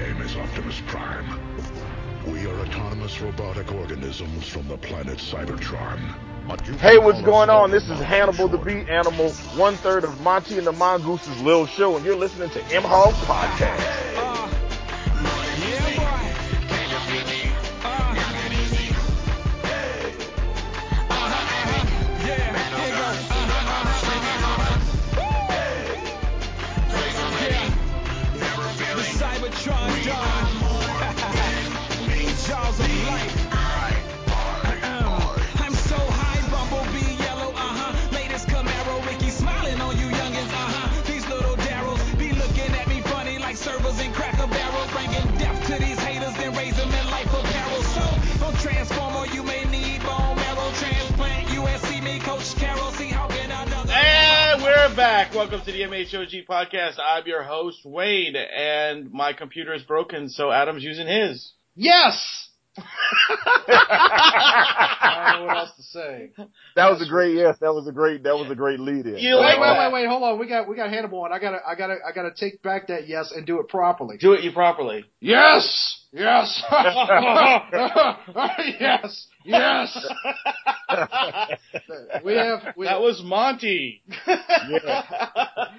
name is Optimus Prime. We are autonomous robotic organisms from the planet Cybertron. Hey, what's going on? This is Hannibal the. Beat Animal, one third of Monty and the Mongoose's Lil Show, and you're listening to MHOG Podcast. Welcome to the MHOG podcast. I'm your host, Wade, and my computer is broken, so Adam's using his. Yes. I don't know what else to say. That was a great yes. That was a great. That was a great lead in. You Wait, like wait, that? wait, wait. Hold on. We got we got Hannibal, and I gotta I gotta I gotta take back that yes and do it properly. Do it you properly. Yes. Yes. yes. Yes. We have we, that was Monty. yeah.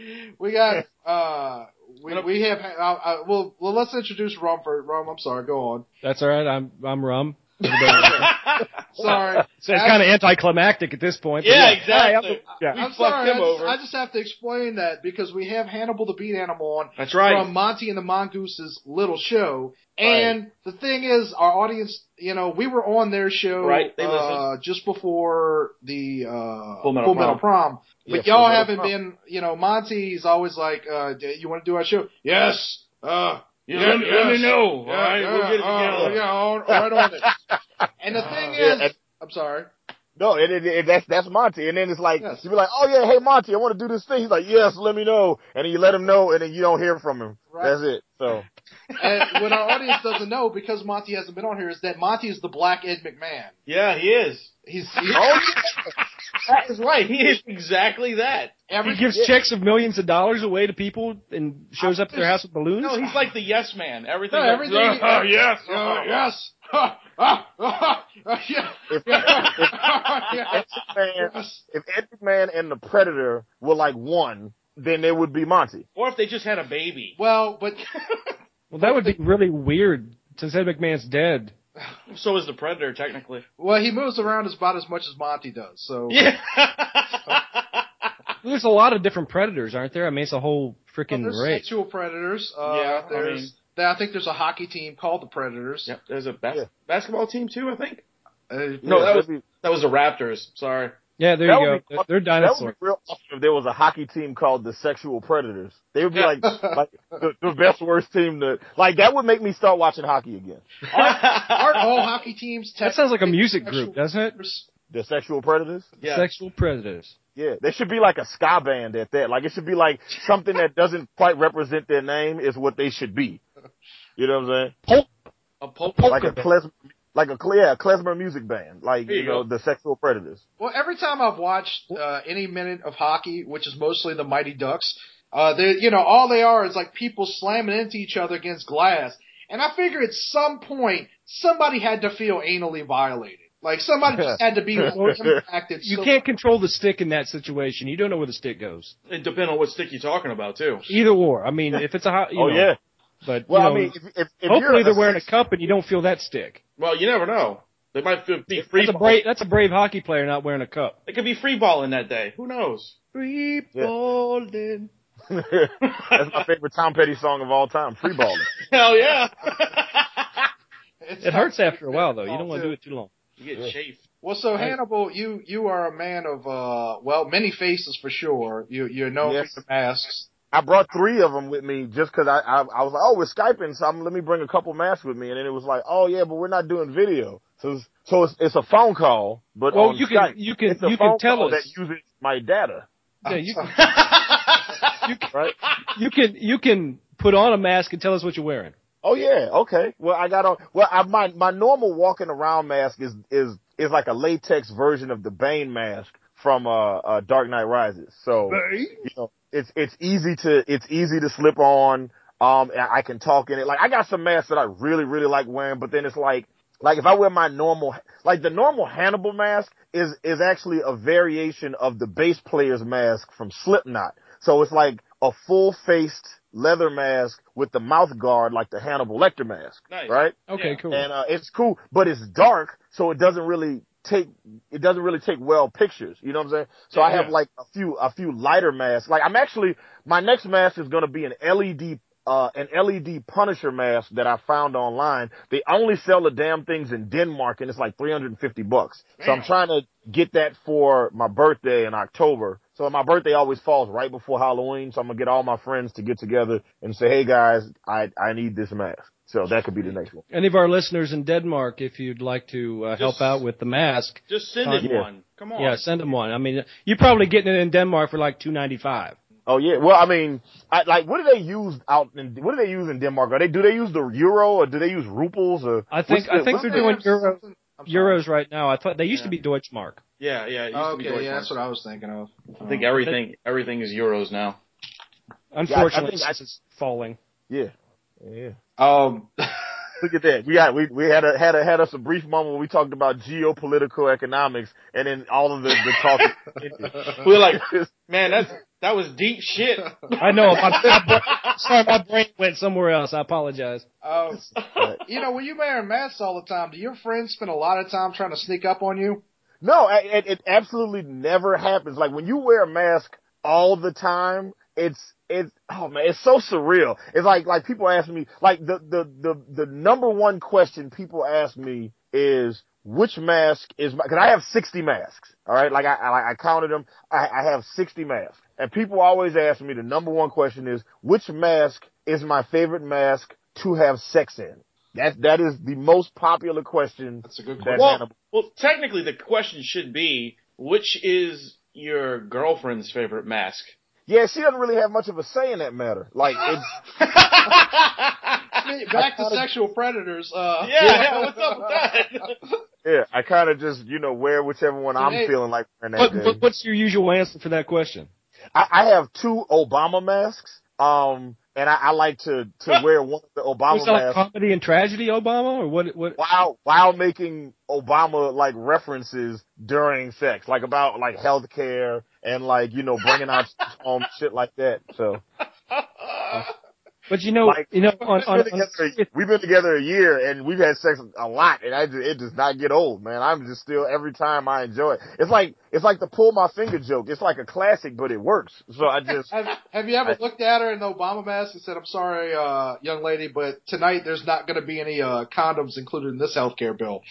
we got uh we we have uh, uh, well well let's introduce Rum for Rum. I'm sorry. Go on. That's all right. I'm I'm rum. Sorry. So it's kind of anticlimactic at this point. but Yeah, Hi, I'm exactly. yeah. I'm fucked sorry. I just, over. I just have to explain that because we have Hannibal the Beat Animal on That's right. from Monty and the Mongoose's little show. And the thing is, our audience, you know, we were on their show Right, they uh, just before the uh, Full Metal Prom. Prom. Yeah, But Full y'all haven't Prom. been, you know, Monty's always like, uh, "Do you want to do our show? Yes. Uh, Yeah, yeah, let, me, let me know. Yeah, all right, yeah, we'll get it uh, together. yeah, all- right on it. And the thing Yeah, is, and- I'm sorry. No, and it, it, that's that's Monty, and then it's like Yes. you be like, oh yeah, hey Monty, I want to do this thing. He's like, yes, let me know, and then you let him know, and then you don't hear from him. Right. That's it. So And what our audience doesn't know, because Monty hasn't been on here, is that Monty is the Black Ed McMahon. Yeah, he is. He's, he, oh That is right. He is exactly that. every, He gives checks of millions of dollars away to people and shows up at their house with balloons. No, he's like the yes man. Everything. No, that- everything- Oh, yes. Uh, yes. Ha, yeah. if, Yeah. man, Yes. if Ed McMahon and the Predator were like one, then it would be Monty. Or if they just had a baby. Well, but well, that would be really weird since Ed McMahon's dead. So is the Predator, technically. well, he moves around about as much as Monty does. So Yeah. There's a lot of different predators, aren't there? I mean, it's a whole Well, freaking there's race. sexual predators. Uh, Yeah, I there's. mean- there- I think there's a hockey team called the Predators. yep. There's a bas- Yeah. basketball team too. I think. Uh, No, that was That'd that was the Raptors. Sorry. Yeah, there that you go. be They're- They're That would be real awesome if there was a hockey team called the Sexual Predators. They would be like, like the, the best worst team to like. That would make me start watching hockey again. aren't all hockey teams? That sounds like a music group, doesn't it? The Sexual Predators. yeah. Sexual predators. Yeah, there should be like a ska band at that. Like it should be like something that doesn't quite represent their name is what they should be. You know what I'm saying? A pulp. Like a klezmer, like a cle- yeah, a klezmer music band. Like There you, you know go. the Sexual Predators. Well, every time I've watched uh, any minute of hockey, which is mostly the Mighty Ducks, uh, they you know all they are is like people slamming into each other against glass, and I figure at some point somebody had to feel anally violated. Like somebody just had to be impacted. You so- can't control the stick in that situation. You don't know where the stick goes. It depends on what stick you're talking about too. Either or. I mean, if it's a hot, you Oh know, yeah. But Well, you I mean, if, if, if hopefully you're they're a wearing a cup and you don't feel that stick. Well, you never know. They might be be free. That's a brave. That's a brave hockey player not wearing a cup. They could be free balling that day. Who knows? Free Yeah. balling. That's my favorite Tom Petty song of all time, Free Balling. Hell yeah. It hurts after a while though. You don't want to do it too long. you get chafed. Well, so Right. Hannibal, you you are a man of uh well many faces for sure. You you're known Yes. for your masks. I brought three of them with me just because I, I I was like, oh, we're skyping, so I'm, let me bring a couple masks with me, and then it was like, oh yeah, but we're not doing video, so it's, so it's, it's a phone call, but Well, on you can you can it's a you phone can tell call us. that uses my data, Yeah, you can, right? you can you can put on a mask and tell us what you're wearing. Oh yeah, okay. Well, I got on. Well, I, my my normal walking around mask is is is like a latex version of the Bane mask from uh, uh Dark Knight Rises. So you know, it's it's easy to it's easy to slip on. Um, and I can talk in it. Like I got some masks that I really, really like wearing, but then it's like, like if I wear my normal, like the normal Hannibal mask is, is actually a variation of the bass player's mask from Slipknot. So it's like a full faced leather mask with the mouth guard like the Hannibal Lecter mask. Nice. Right? Okay, Yeah. cool. And, uh, it's cool, but it's dark, so it doesn't really take, it doesn't really take well pictures. You know what I'm saying? So I have like a few, a few lighter masks. Like I'm actually, my next mask is going to be an LED uh, an LED Punisher mask that I found online. They only sell the damn things in Denmark and it's like 350 bucks. So I'm trying to get that for my birthday in October. So my birthday always falls right before Halloween. So I'm gonna get all my friends to get together and say, Hey guys, I, I need this mask. So that could be the next one. Any of our listeners in Denmark, if you'd like to uh, help out with the mask, Just send Uh, it yeah. one. Come on. yeah, send them one. I mean, you're probably getting it in Denmark for like two ninety five. Oh yeah. Well, I mean, I, like, what do they use out in, what do they use in Denmark? Are they, do they use the euro or do they use ruples or? I think the- I think they're the- doing Have euro, something- I'm sorry. euros right now. I thought they used to Yeah. be Deutschmark. Yeah, yeah. It used to be Okay, yeah, that's what I was thinking of. I think everything everything is euros now. Unfortunately, think I- since it's falling. Yeah. Yeah. Um, Look at that. We got we we had a had a had us a brief moment where we talked about geopolitical economics and then all of the the talk. We We're like, man, that's that was deep shit. I know. My, my, sorry, my brain went somewhere else. I apologize. um, you know, when you wearing masks all the time, do your friends spend a lot of time trying to sneak up on you? no, it, it absolutely never happens. Like when you wear a mask all the time, it's it's oh man, it's so surreal. It's like like people ask me like the the the the number one question people ask me is which mask is my because I have sixty masks. All right, like I I, I counted them. I, I have sixty masks, and people always ask me the number one question is which mask is my favorite mask to have sex in. That that is the most popular question. That's a good question. Well, Hannibal- well, technically, the question should be, which is your girlfriend's favorite mask? Yeah, she doesn't really have much of a say in that matter. Like it's back to kinda- sexual predators. Uh, Yeah, yeah, what's up with that? yeah, I kind of just you know wear whichever one I'm Hey, feeling like wearing that What, day. what, what's your usual answer for that question? I, I have two Obama masks, um, and I, I like to to wear one of the Obama Was that like masks comedy and tragedy, Obama, or what? What? while while making Obama like references during sex, like about like healthcare and like you know bringing out home shit like that. So But you know, Like, you know, on, we've on, been, on, together, we've been together a year and we've had sex a lot, and I just, it does not get old, man. I'm just still every time I enjoy it. It's like it's like the pull my finger joke. It's like a classic, but it works. So I just Have, have you ever looked at her in the Obama mask and said, "I'm sorry, uh, young lady, but tonight there's not going to be any uh, condoms included in this healthcare bill."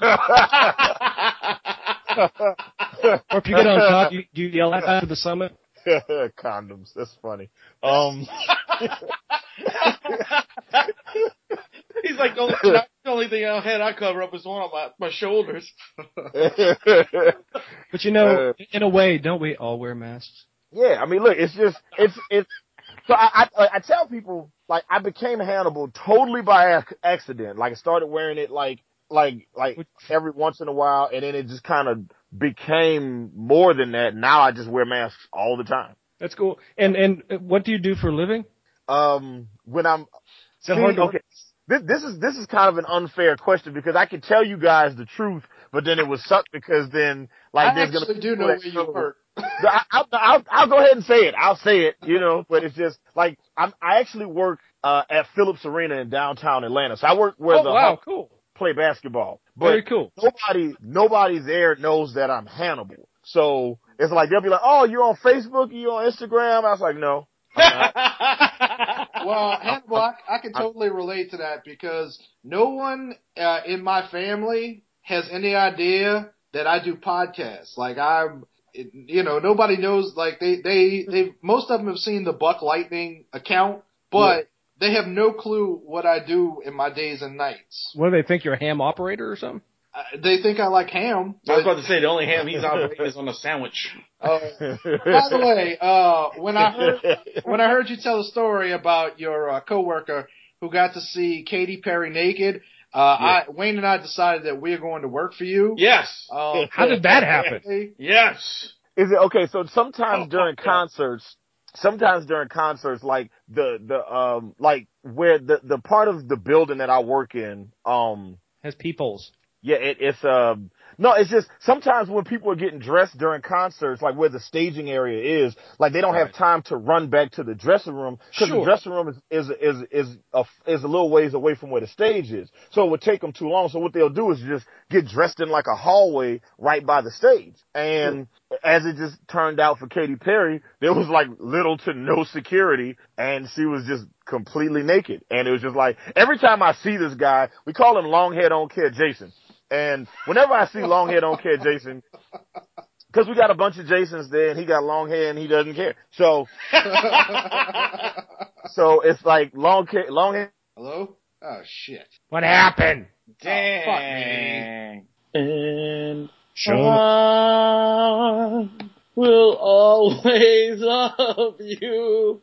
or if you get on top, you, do you yell at after the summit? condoms. That's funny. Um, He's like, the only, the only thing I had I cover up is one of my, my shoulders. But you know, Uh, in a way, don't we all wear masks? Yeah, I mean, look, it's just, it's, it's, so I, I, I tell people, like, I became Hannibal totally by ac- accident. Like, I started wearing it, like, like, like, every once in a while, and then it just kind of became more than that. Now I just wear masks all the time. That's cool. And and what do you do for a living? Um, when I'm, Is that See, hard to okay. This, this is this is kind of an unfair question because I could tell you guys the truth, but then it would suck because then like I there's actually gonna do know where you hurt. I, I'll, I'll, I'll go ahead and say it. I'll say it, you know, but it's just like I'm, I actually work, uh, at Phillips Arena in downtown Atlanta. So I work where Oh the wow, Hawks cool. Play basketball, but Very cool. nobody, nobody there knows that I'm Hannibal. So it's like, they'll be like, oh, you're on Facebook, you're on Instagram. I was like, no. Well, Hannibal, I, I can totally relate to that because no one uh, in my family has any idea that I do podcasts. Like I'm, you know, nobody knows. Like they, they, they, most of them have seen the Buck Lightning account, but they have no clue what I do in my days and nights. What do they think you're a ham operator or something? Uh, they think I like ham. I was about to say the only ham he's operating is on a sandwich. uh, by the way, uh, when I heard when I heard you tell a story about your uh, coworker who got to see Katy Perry naked, uh, I, Wayne and I decided that we are going to work for you. Yes. Um, How did that happen? Yes. Is it okay? So sometimes Oh, during yeah. concerts, sometimes during concerts, like the the um like where the the part of the building that I work in, um Has peepholes. yeah, it, it's um no, it's just sometimes when people are getting dressed during concerts, like where the staging area is, like they don't have time to run back to the dressing room because Sure. the dressing room is is is is a, is a little ways away from where the stage is. So it would take them too long. So what they'll do is just get dressed in like a hallway right by the stage. And as it just turned out for Katy Perry, there was like little to no security, and she was just completely naked. And it was just like every time I see this guy, we call him Long Hair Don't Care Jason. And whenever I see long hair don't care Jason, cause we got a bunch of Jasons there and he got long hair and he doesn't care. So, so it's like long hair, long hair. Hello? Oh shit. What happened? Oh, fuck me. Dang. And Sean, I will always love you.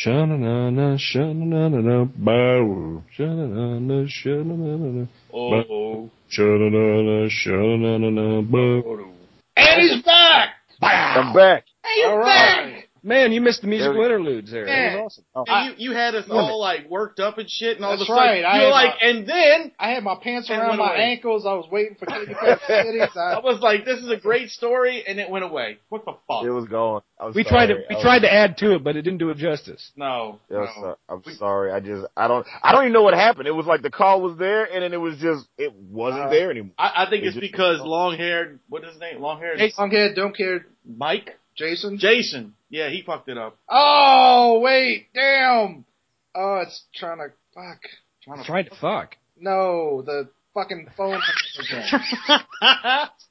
Sha-na-na-na, sha-na-na-na-na, bow. Sha-na-na-na, sha-na-na-na-na, Oh. sha-na-na-na, sha-na-na-na, bow. And he's back! I'm back. He's All back! right. Man, you missed the musical There interludes there. That Man. was awesome. Oh, you, you had us all like worked up and shit, and all That's of a sudden right, I you're had like, my- and then I had my pants And around went my away. ankles. I was waiting for Katy Perry titties. I I, was like, this is a great story, and it went away. What the fuck? it was gone. I was We sorry. tried to we I was- tried to add to it, but it didn't do it justice. no, Yeah, I'm no. so- I'm sorry. I just, I don't, I don't even know what happened. It was like the call was there and then it was just, it wasn't Uh, there anymore. I, I think It it's just- because long haired, what is his name? Long haired Hey, long head, don't care. Mike? Jason? Jason. Yeah, he fucked it up. Oh, wait, damn. Oh, it's trying to, fuck. Trying to, Trying to fuck. no, the fucking phone.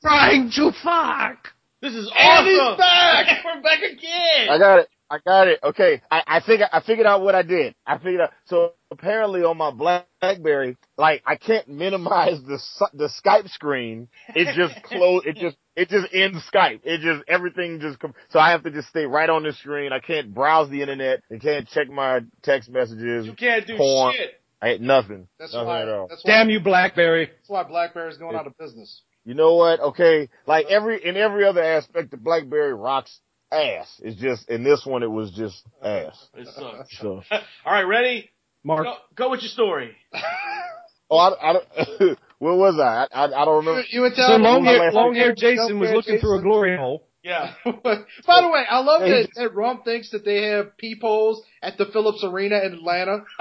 Trying to fuck. This is awesome. And he's back! We're back again. I got it. I got it. Okay. I, I figured, I figured out what I did. I figured out, so apparently on my Blackberry, like I can't minimize the, the Skype screen. It just close, it just, it just ends Skype. It just, everything just, com- so I have to just stay right on the screen. I can't browse the internet. I can't check my text messages. you can't do porn. shit. I ain't nothing. That's nothing why, at all. that's why, Damn you, BlackBerry. that's why BlackBerry's going out of business. You know what? Okay, like every in every other aspect, the BlackBerry rocks ass. It's just in this one, it was just ass. It sucks. So, All right, ready? Mark. Go, go with your story. oh, I, I don't. where was I? I, I don't remember. you would So tell me long hair, long hair Jason was Don't looking through a glory hole. Yeah. By the way, I love that, that Rump thinks that they have peepholes at the Phillips Arena in Atlanta.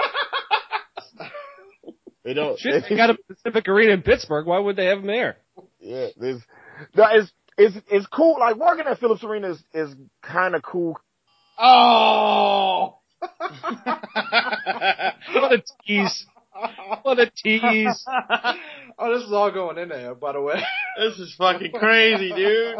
They don't. Shit, they got a Pacific Arena in Pittsburgh. Why would they have them there? yeah, there's. No, it's it's it's cool. Like working at Phillips Arena is is kind of cool. Oh! What a tease. What a tease. oh, this is all going in there, by the way. this is fucking crazy, dude.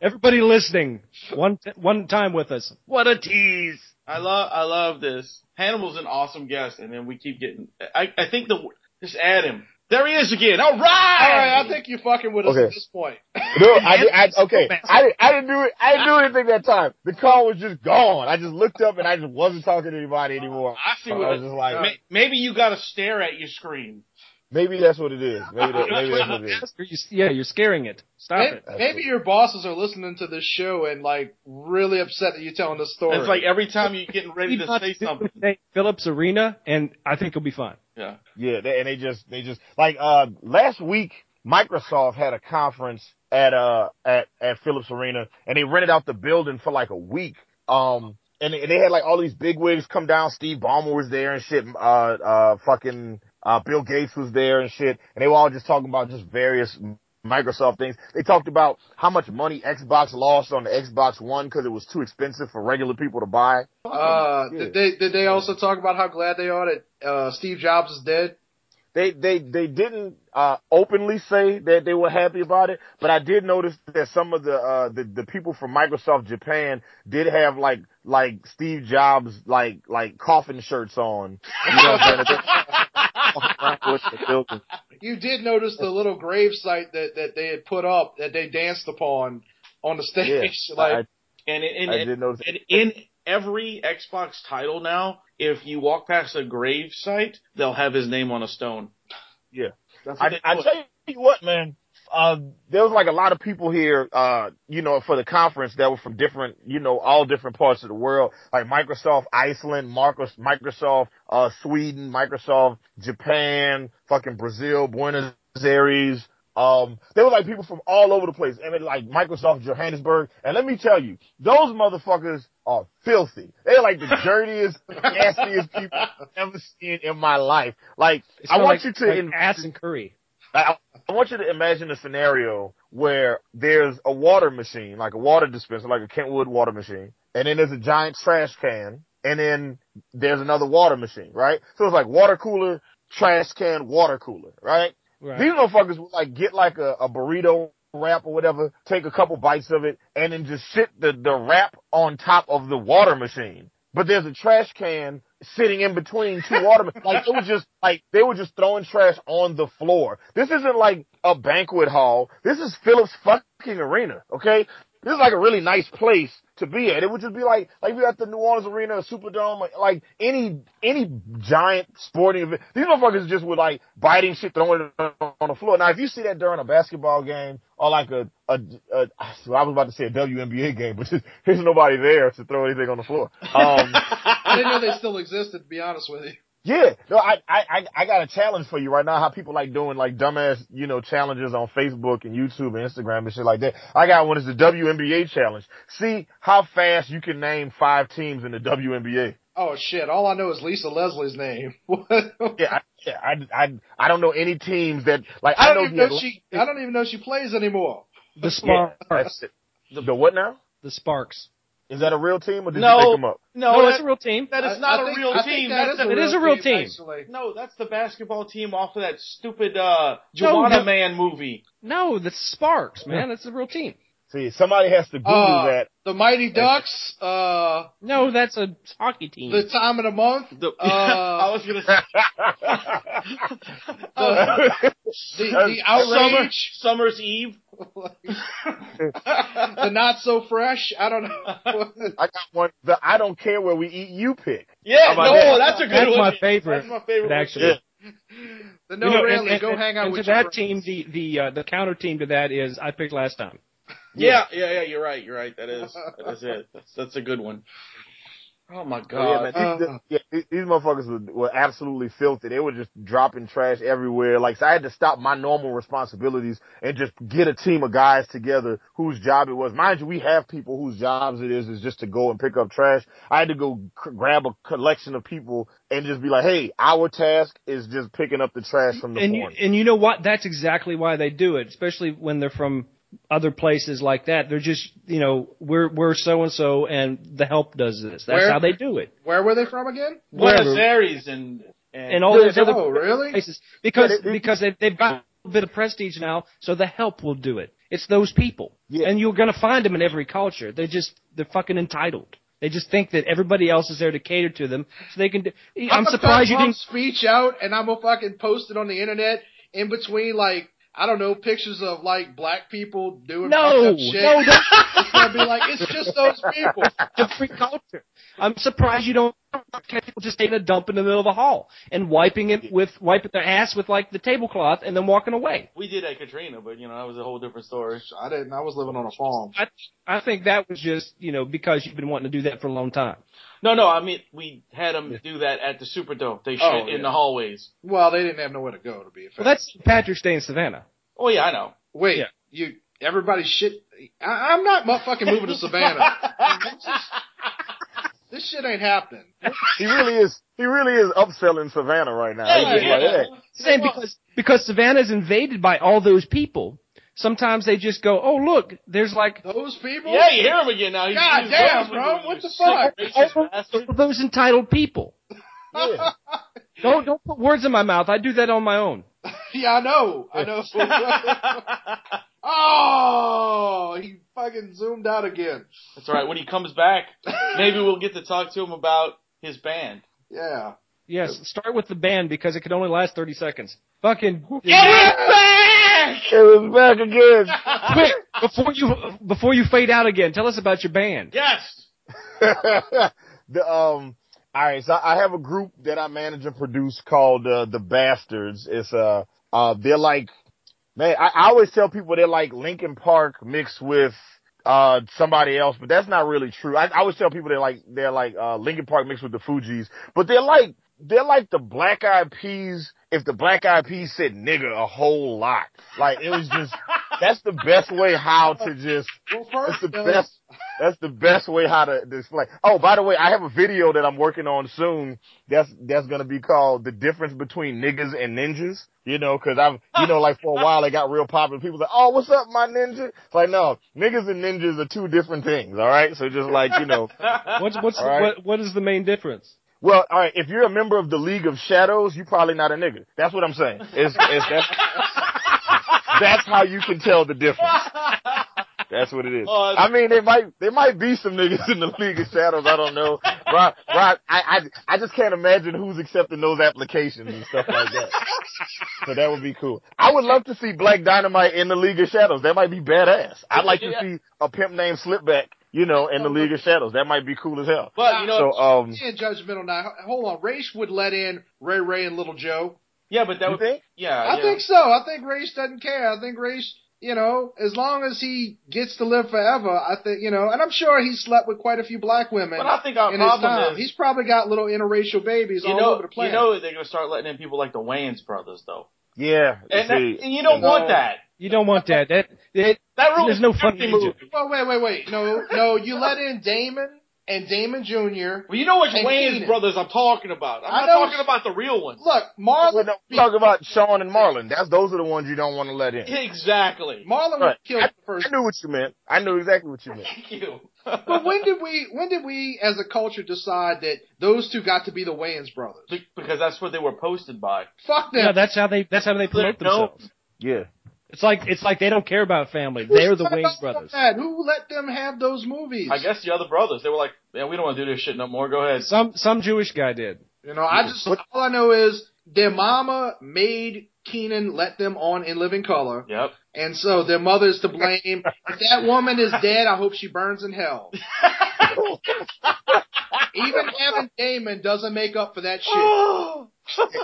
Everybody listening, one t- one time with us. What a tease. I love I love this. Hannibal's an awesome guest, and then we keep getting. I I think the just add him. There he is again. All right. All right, I think you're fucking with us Okay. at this point. No, I, did- I okay. I didn't, I didn't do it. I didn't do anything that time. The call was just gone. I just looked up and I just wasn't talking to anybody anymore. I see I what was it, just like, may- maybe you got to stare at your screen. Maybe that's what it is. Maybe that, maybe that's what it is. You- yeah, you're scaring it. Stop Maybe, it. maybe your bosses are listening to this show and like really upset that you're telling this story. It's like every time you're getting ready to say something. Phillips Arena, and I think it'll be fine. Yeah. Yeah, they, and they just they just like uh last week Microsoft had a conference at uh at at Phillips Arena and they rented out the building for like a week. Um and they, they had like all these big wigs come down. Steve Ballmer was there and shit. Uh uh fucking uh Bill Gates was there and shit. And they were all just talking about just various Microsoft things. They talked about how much money Xbox lost on the Xbox One because it was too expensive for regular people to buy. uh, Yeah. did they did they also talk about how glad they are that uh, Steve Jobs is dead? they they they didn't uh openly say that they were happy about it, but I did notice that some of the uh the, the people from Microsoft Japan did have like like Steve Jobs like like coffin shirts on. You know what With the building. You did notice the little grave site that that they had put up that they danced upon on the Yeah, stage. like And in, I, I in, did notice. and in every Xbox title now, if you walk past a grave site, they'll have his name on a stone. Yeah. That's I, I tell you what, man. Uh, there was like a lot of people here, uh, you know, for the conference that were from different, you know, all different parts of the world, like Microsoft Iceland, Marcos, Microsoft, uh, Sweden, Microsoft Japan, fucking Brazil, Buenos Aires, um, there were like people from all over the place, and it, like Microsoft Johannesburg. And let me tell you, those motherfuckers are filthy. They're like the dirtiest, nastiest people I've ever seen in my life. Like, I want like, you to like in- ass and curry. I, I want you to imagine a scenario where there's a water machine, like a water dispenser, like a Kentwood water machine, and then there's a giant trash can, and then there's another water machine, right? So it's like water cooler, trash can, water cooler, right? Right. These motherfuckers would like get like a, a burrito wrap or whatever, take a couple bites of it, and then just sit the, the wrap on top of the water machine. But there's a trash can sitting in between two water, ma- like it was just like they were just throwing trash on the floor. This isn't like a banquet hall. This is Phillips fucking arena, okay? This is like a really nice place to be at. It would just be like, like we at the New Orleans Arena, or Superdome, like, like any, any giant sporting event. These motherfuckers just would like biting shit, throwing it on the floor. Now, if you see that during a basketball game or like a, a, a well, I was about to say a WNBA game, but just, there's nobody there to throw anything on the floor. Um, I didn't know they still existed. To be honest with you. Yeah, no, I, I, I- I got a challenge for you right now. How people like doing like dumbass, you know, challenges on Facebook and YouTube and Instagram and shit like that. I got one. It's the WNBA challenge. See how fast you can name five teams in the WNBA. Oh shit! All I know is Lisa Leslie's name. Yeah, I, yeah, I, I, I don't know any teams that like. I I, don't know even the know she. I don't even know she plays anymore. The Sparks. that's. The, the what now? The Sparks. Is that a real team or did No. you make them up? No, No, that, it's a real team. that is I- not I a think- real I team. that That's is a, It is a real team. Actually. no, that's the basketball team off of that stupid uh No, Juwanna the- Mann movie. No, the Sparks, man. That's a real team. See, somebody has to Google Uh, that. The Mighty Ducks. Uh, No, that's a hockey team. the time of the month. The, Uh, I was gonna say The, the, the outrage. Summer's Eve. the not so fresh. I don't know. I got one. The I don't care where we eat you pick. Yeah, no, that? that's a good one. That's one. my favorite, That's my favorite. one. actually. Yeah. the no You know, rally. and- go and- hang out and with to that friends. team. The the uh, the counter team to that is I picked last time. Yeah, yeah, yeah. You're right. You're right. That is that is it. That's that's a good one. Oh my Oh, yeah, god. man. These, Uh. yeah, these, these motherfuckers were, were absolutely filthy. They were just dropping trash everywhere. Like, so I had to stop my normal responsibilities and just get a team of guys together whose job it was. Mind you, we have people whose jobs it is is just to go and pick up trash. I had to go c- grab a collection of people and just be like, hey, our task is just picking up the trash from the and you, and you know what? That's exactly why they do it, especially when they're from other places like that. They're just, you know, we're we're so and so, and the help does this. That's Where- how they do it. Where were they from again? Buenos wherever. Aires and and, And all those other Oh, really? places because Yeah, they- they- because they, they've got a bit of prestige now, so the help will do it. It's those people, Yeah. and you're going to find them in every culture. They're just they're fucking entitled. They just think that everybody else is there to cater to them, so they can. Do, I'm gonna surprised you cut didn't. Trump's speech out, and I'm gonna fucking post it on the internet in between like. I don't know pictures of like black people doing No, shit. no, it's gonna be like it's just those people. every culture. I'm surprised you don't catch people just taking a dump in the middle of a hall and wiping it with wiping their ass with like the tablecloth and then walking away. we did at Katrina, but you know that was a whole different story. I didn't. I was living on a farm. I I think that was just you know because you've been wanting to do that for a long time. No, no, I mean we had them do that at the Superdome. They oh, shit Oh, in the hallways. Well, they didn't have nowhere to go to be fair. Well, that's Patrick's Day in Savannah. Oh yeah, I know. Wait, Yeah. you everybody shit. I, I'm not fucking moving to Savannah. this shit ain't happening. he really is, he really is upselling Savannah right now. He's just like, hey, Same because because Savannah's invaded by all those people. Sometimes they just go, oh look, there's like Those people. Yeah, you hear him again now. He's, God he's damn, bro, what the fuck? racist all those entitled people. yeah. Don't don't put words in my mouth. I do that on my own. Yeah, I know. I know. oh, he fucking zoomed out again. That's all right. When he comes back, maybe we'll get to talk to him about his band. Yeah. Yes, start with the band because it could only last thirty seconds. Fucking back! It was back again. quick before you before you fade out again. Tell us about your band. Yes. the um all right so i have a group that i manage and produce called uh, the bastards it's uh uh they're like Man, I, I always tell people they're like Linkin Park mixed with uh somebody else, but that's not really true. I, I always tell people they're like they're like uh Linkin Park mixed with the Fugees, but they're like they're like the Black Eyed Peas if the Black Eyed Peas said nigga a whole lot. Like it was just that's the best way how to just Well, that's first, the uh, best. That's the best way how to display. Oh, by the way, I have a video that I'm working on soon. That's that's gonna be called "The Difference Between Niggas and Ninjas." You know, because I've you know like for a while it got real popular. People like, "Oh, what's up, my ninja?" It's like, no, niggas and ninjas are two different things. All right, so just like you know, What's what's All right. what what is the main difference? Well, all right, if you're a member of the League of Shadows, you're probably not a nigga. That's what I'm saying. It's, it's that's that's how you can tell the difference. That's what it is. Oh, I mean, there might there might be some niggas in the League of Shadows. I don't know. Right, right. I, I I just can't imagine who's accepting those applications and stuff like that. So that would be cool. I would love to see Black Dynamite in the League of Shadows. That might be badass. I'd like to see a pimp named Slipback, you know, in the League of Shadows. That might be cool as hell. But you know, So um, being judgmental now. Hold on, Ra's would let in Ray Ray and Little Joe. yeah, but that would think? yeah. I yeah. think so. I think Ra's doesn't care. I think Ra's, you know, as long as he gets to live forever, I think, you know, and I'm sure he slept with quite a few black women But I think our in his problem time. is He's probably got little interracial babies you all know over the place. you know they're gonna start letting in people like the Wayans brothers though, yeah. and, that, and you don't know, want that. You don't want that. That it, That ruins there's no the funny Disney movie. movie. well, wait, wait, wait. No, no, you let in Damon and Damon Jr. Well, you know which And Wayans Keenan. brothers I'm talking about. I'm I not know- talking about the real ones. Look, Marlon, no, we're talking about Sean and Marlon. That's those are the ones you don't want to let in. Exactly. Marlon Right. killed I, the first. I knew what you meant. I knew exactly what you meant. Thank you. But when did we, when did we as a culture decide that those two got to be the Wayans brothers? Because that's what they were posted by. Fuck them. yeah, that's how they that's how they promote themselves. Yeah. It's like it's like they don't care about family. Who They're the signed Wayans brothers. that? Who let them have those movies? I guess the other brothers, they were like, "Man, we don't want to do this shit no more. Go ahead." Some some Jewish guy did. You know, I just all I know is their mama made Keenan let them on in Living Color, Yep. and so their mother's to blame. if that woman is dead, I hope she burns in hell. Even Evan Damon doesn't make up for that shit.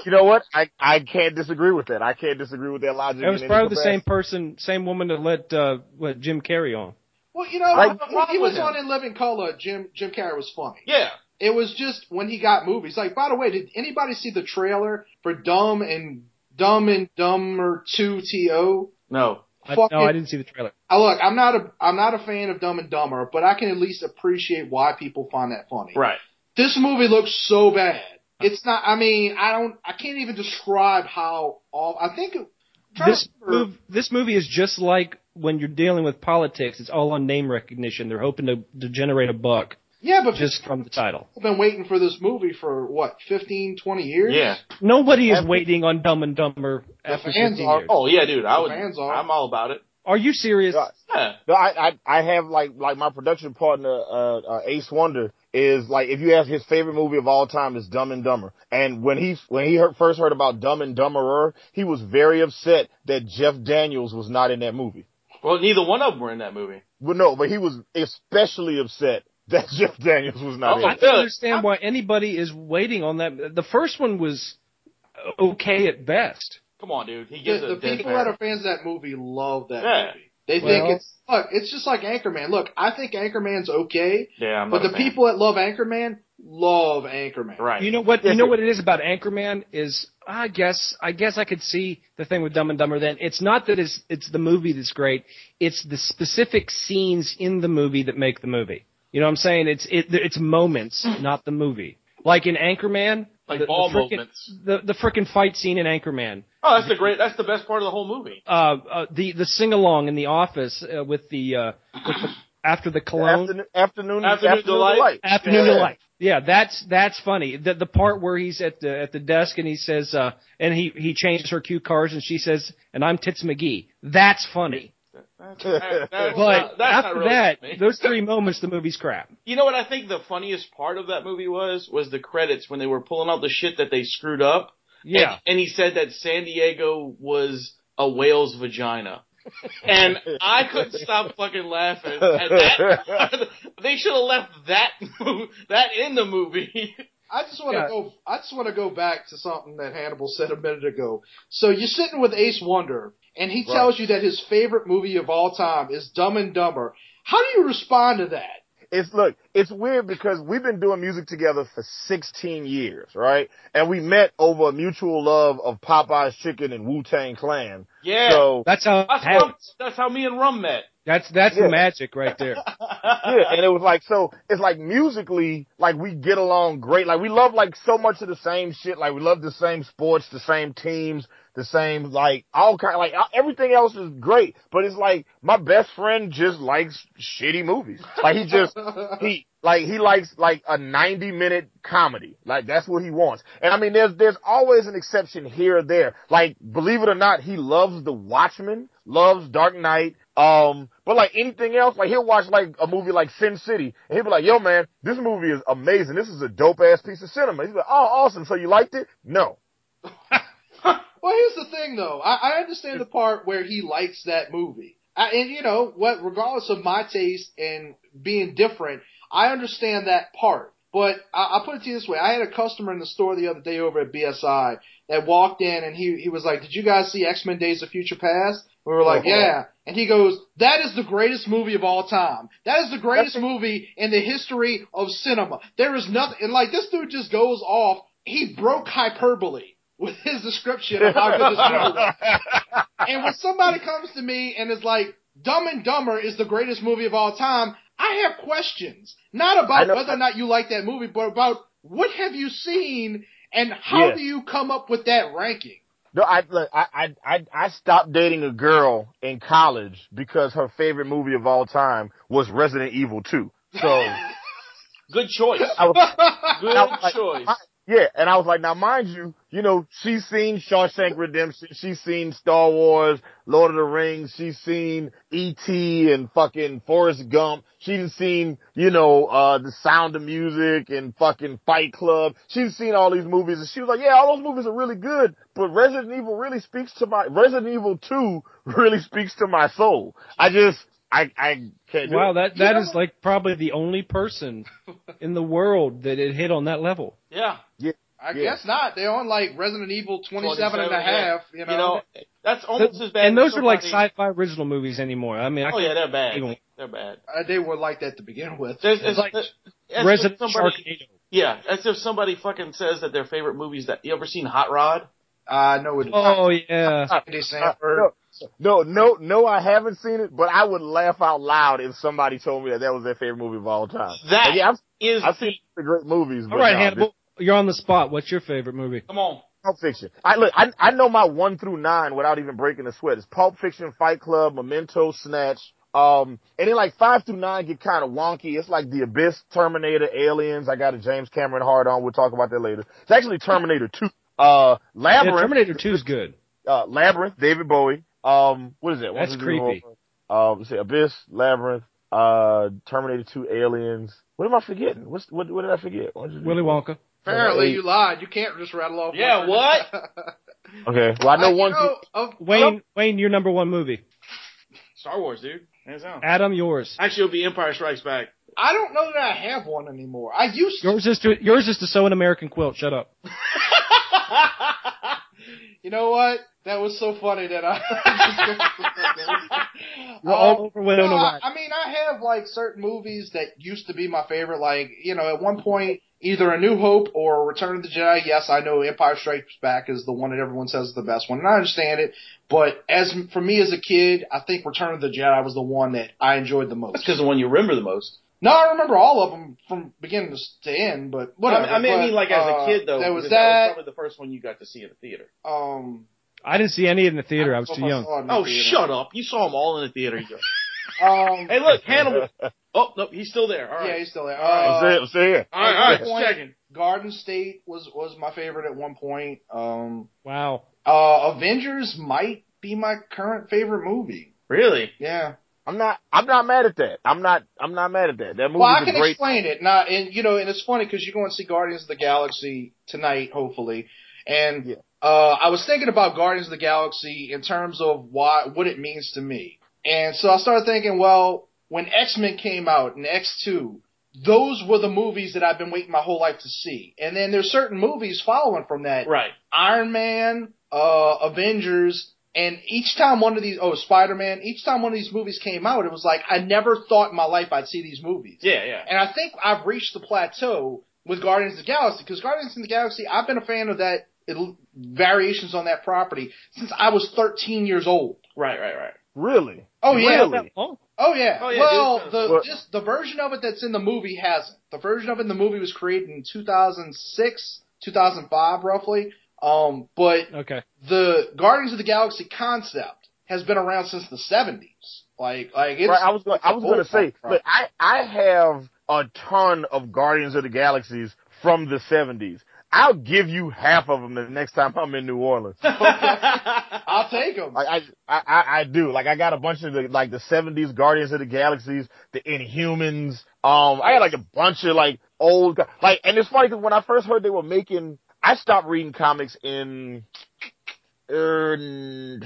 You know what? I I can't disagree with that. I can't disagree with that logic. It was probably the same person, same woman that let uh, what Jim Carrey on. Well, you know, Like- when he was him. on in Living Color, Jim Jim Carrey was funny. yeah. It was just when he got movies. Like, by the way, did anybody see the trailer for Dumb and Dumb and Dumber Two To? No. I, Fucking- no, I didn't see the trailer. I look, I'm not a I'm not a fan of Dumb and Dumber, but I can at least appreciate why people find that funny. Right. This movie looks so bad. It's not. I mean, I don't. I can't even describe how. All I think. This move, this movie is just like when you're dealing with politics. It's all on name recognition. They're hoping to, to generate a buck yeah, but just from the title. I've been waiting for this movie for what 15, 20 years. Yeah. Nobody is After- waiting on Dumb and Dumber after fans 15 are- years. Oh yeah, dude. I The would. fans are. I'm all about it. Are you serious? Yeah. Yeah. No, I, I I have like like my production partner uh, uh Ace Wonder is like if you ask his favorite movie of all time is Dumb and Dumber and when he when he heard, first heard about Dumb and Dumberer he was very upset that Jeff Daniels was not in that movie. Well, neither one of them were in that movie. Well, no, but he was especially upset that Jeff Daniels was not Oh, in. I don't understand why anybody is waiting on that. The first one was okay at best. Come on, dude. He gives The, a the people man. that are fans of that movie love that Yeah. movie. They Well- think it's look. It's just like Anchorman. Look, I think Anchorman's okay, Yeah, I'm but the fan. people that love Anchorman love Anchorman. Right. You know what? Yes, you know sir. what it is about Anchorman is I guess I guess I could see the thing with Dumb and Dumber. Then it's not that it's it's the movie that's great. It's the specific scenes in the movie that make the movie. You know what I'm saying? It's it, it's moments, not the movie. Like in Anchorman, Like the, ball the frickin- movements. The the frickin' fight scene in Anchorman. Oh, that's the great. That's the best part of the whole movie. Uh, uh the the sing along in the office uh, with the uh with the after the cologne. Afternoon, afternoon, Afternoon Delight. Afternoon Yeah. delight. Yeah, that's that's funny. The the part where he's at the at the desk and he says uh and he he changes her cue cards and she says and I'm Tits McGee. That's funny. That's, that- that's But not, after really that, funny. those three moments, the movie's crap. You know what I think the funniest part of that movie was? Was the credits when they were pulling out the shit that they screwed up. Yeah. And, and he said that San Diego was a whale's vagina. And I couldn't stop fucking laughing at that. they should have left that that in the movie. I just want to Yeah. go. I just want to go back to something that Hannibal said a minute ago. So you're sitting with Ace Wonder, and he Right. tells you that his favorite movie of all time is Dumb and Dumber. How do you respond to that? It's look, it's weird because we've been doing music together for 16 years, right? And we met over a mutual love of Popeye's Chicken and Wu Tang Clan. Yeah. So That's how. that's, how- how, that's how me and Rum met. that's that's Yeah. the magic right there. yeah, and it was like so. It's like musically, like we get along great. Like we love like so much of the same shit. Like we love the same sports, the same teams, the same like all kind. Like uh, everything else is great, but it's like my best friend just likes shitty movies. Like he just he like he likes like a 90 minute comedy. Like that's what he wants. And I mean there's there's always an exception here or there. Like believe it or not, he loves The Watchmen, loves Dark Knight. Um, but like anything else, like he'll watch like a movie like Sin City and he'll be like, yo man, this movie is amazing. This is a dope ass piece of cinema. He's like, oh awesome. So you liked it? No. Well, here's the thing, though. I, I understand the part where he likes that movie, I, and you know what? Regardless of my taste and being different, I understand that part. But I, I'll put it to you this way: I had a customer in the store the other day over at BSI that walked in, and he he was like, "Did you guys see X Men: Days of Future Past?" We were like, Uh-huh. "Yeah," and he goes, "That is the greatest movie of all time. That is the greatest movie in the history of cinema. There is nothing." And like this dude just goes off. He broke hyperbole with his description of how good this movie was. And when somebody comes to me and is like, Dumb and Dumber is the greatest movie of all time, I have questions. Not about whether or not you like that movie, but about what have you seen and how Yeah. do you come up with that ranking? No, I look, I, I I I stopped dating a girl in college because her favorite movie of all time was Resident Evil 2. So Good choice. I was, Good I was like, choice. I- yeah, and I was like, now mind you, you know, she's seen Shawshank Redemption, she's seen Star Wars, Lord of the Rings, she's seen E.T. and fucking Forrest Gump, she's seen, you know, uh, The Sound of Music and fucking Fight Club, she's seen all these movies and she was like, yeah, all those movies are really good, but Resident Evil really speaks to my, Resident Evil 2 really speaks to my soul. I just, I, I can't do Wow, it. that that is like probably the only person in the world that it hit on that level. yeah. I Yeah. guess not. They're on like Resident Evil 27 and a 27, half, you know. that's almost as bad. and those are like sci-fi original movies anymore. I mean, I Oh yeah, they're bad. Even- They're bad. Uh, they were like that to begin with. There's, it's like as Resident somebody, Sharknado. Yeah, as if somebody fucking says that their favorite movies that you ever seen Hot Rod? I know it. Oh yeah. Andy Uh, Samberg. No, no, no, no, I haven't seen it, but I would laugh out loud if somebody told me that that was their favorite movie of all time. That Like, yeah, I've, is I've seen the great movies, but All right, no, Hannibal, you're on the spot. What's your favorite movie? come on. this- Pulp Fiction. I look, I, I know my one through nine without even breaking a sweat. It's Pulp Fiction, Fight Club, Memento, Snatch. Um, and then like five through nine get kind of wonky. It's like The Abyss, Terminator, Aliens. I got a James Cameron hard on. We'll talk about that later. It's actually Terminator 2. Uh, Yeah, Labyrinth. Terminator 2 is good. uh, Labyrinth, David Bowie. Um, what is that? That's One, two, three, creepy. Um, let's see, Abyss, Labyrinth, uh, Terminator 2, Aliens. What am I forgetting? What's, what, what did I forget? One, two, three, Willy four. Wonka. Apparently, you lied. You can't just rattle off. Yeah, one. what? Okay. Well, I know you one, know, of- Wayne, Wayne, your number one movie. Star Wars, dude. Hands down. Adam, yours. Actually, it'll be Empire Strikes Back. I don't know that I have one anymore. I used to. Yours is to yours is to sew an American quilt. Shut up. You know what? That was so funny that I. We're all Um, over Winona no, I, Ryder. I mean, I have like certain movies that used to be my favorite. Like, you know, at one point, either A New Hope or Return of the Jedi. Yes, I know Empire Strikes Back is the one that everyone says is the best one, and I understand it. But as for me as a kid, I think Return of the Jedi was the one that I enjoyed the most. That's most. because the one you remember the most. No, I remember all of them from beginning to, to end, but whatever. I mean, I mean, like as uh, a kid though. there was because that. was probably the first one you got to see in the theater. um, I didn't see any in the theater. I was too young. saw it in the Oh, theater. shut up! You saw them all in the theater. You Um, hey, look, Hannibal. Oh, no, he's still there. All yeah, he's still there. All right. Uh, I'm saying, I'm saying. all right, all right, At just one point, checking. Garden State was was my favorite at one point. Um, Wow. uh, Avengers might be my current favorite movie. Really? Yeah. I'm not, I'm not mad at that. I'm not, I'm not mad at that. That movie's Well, I a can great. explain it. Not, and you know, and it's funny because you're going to see Guardians of the Galaxy tonight, hopefully. And Yeah. uh, I was thinking about Guardians of the Galaxy in terms of why what it means to me. And so I started thinking, well, when X Men came out and X Two, those were the movies that I've been waiting my whole life to see. And then there's certain movies following from that. Right. Iron Man, uh, Avengers, And each time one of these, oh, Spider-Man, each time one of these movies came out, it was like, I never thought in my life I'd see these movies. Yeah, yeah. And I think I've reached the plateau with Guardians of the Galaxy, because Guardians of the Galaxy, I've been a fan of that, it, variations on that property since I was 13 years old. Right, right, right. Really? Oh yeah. Really? Oh, Oh yeah. Oh, yeah, well, dude. the What- just the version of it that's in the movie hasn't. The version of it in the movie was created in 2006, 2005 roughly. Um, but okay. the Guardians of the Galaxy concept has been around since the 70s. Like, like it's. right, I was gonna, I was gonna say, property. look, I I have a ton of Guardians of the Galaxies from the '70s. I'll give you half of them the next time I'm in New Orleans. I'll take them. Like I, I, I, I do. Like I got a bunch of the like the '70s Guardians of the Galaxies, the Inhumans. Um, I got like a bunch of like old, like, and it's funny because when I first heard they were making, I stopped reading comics in, in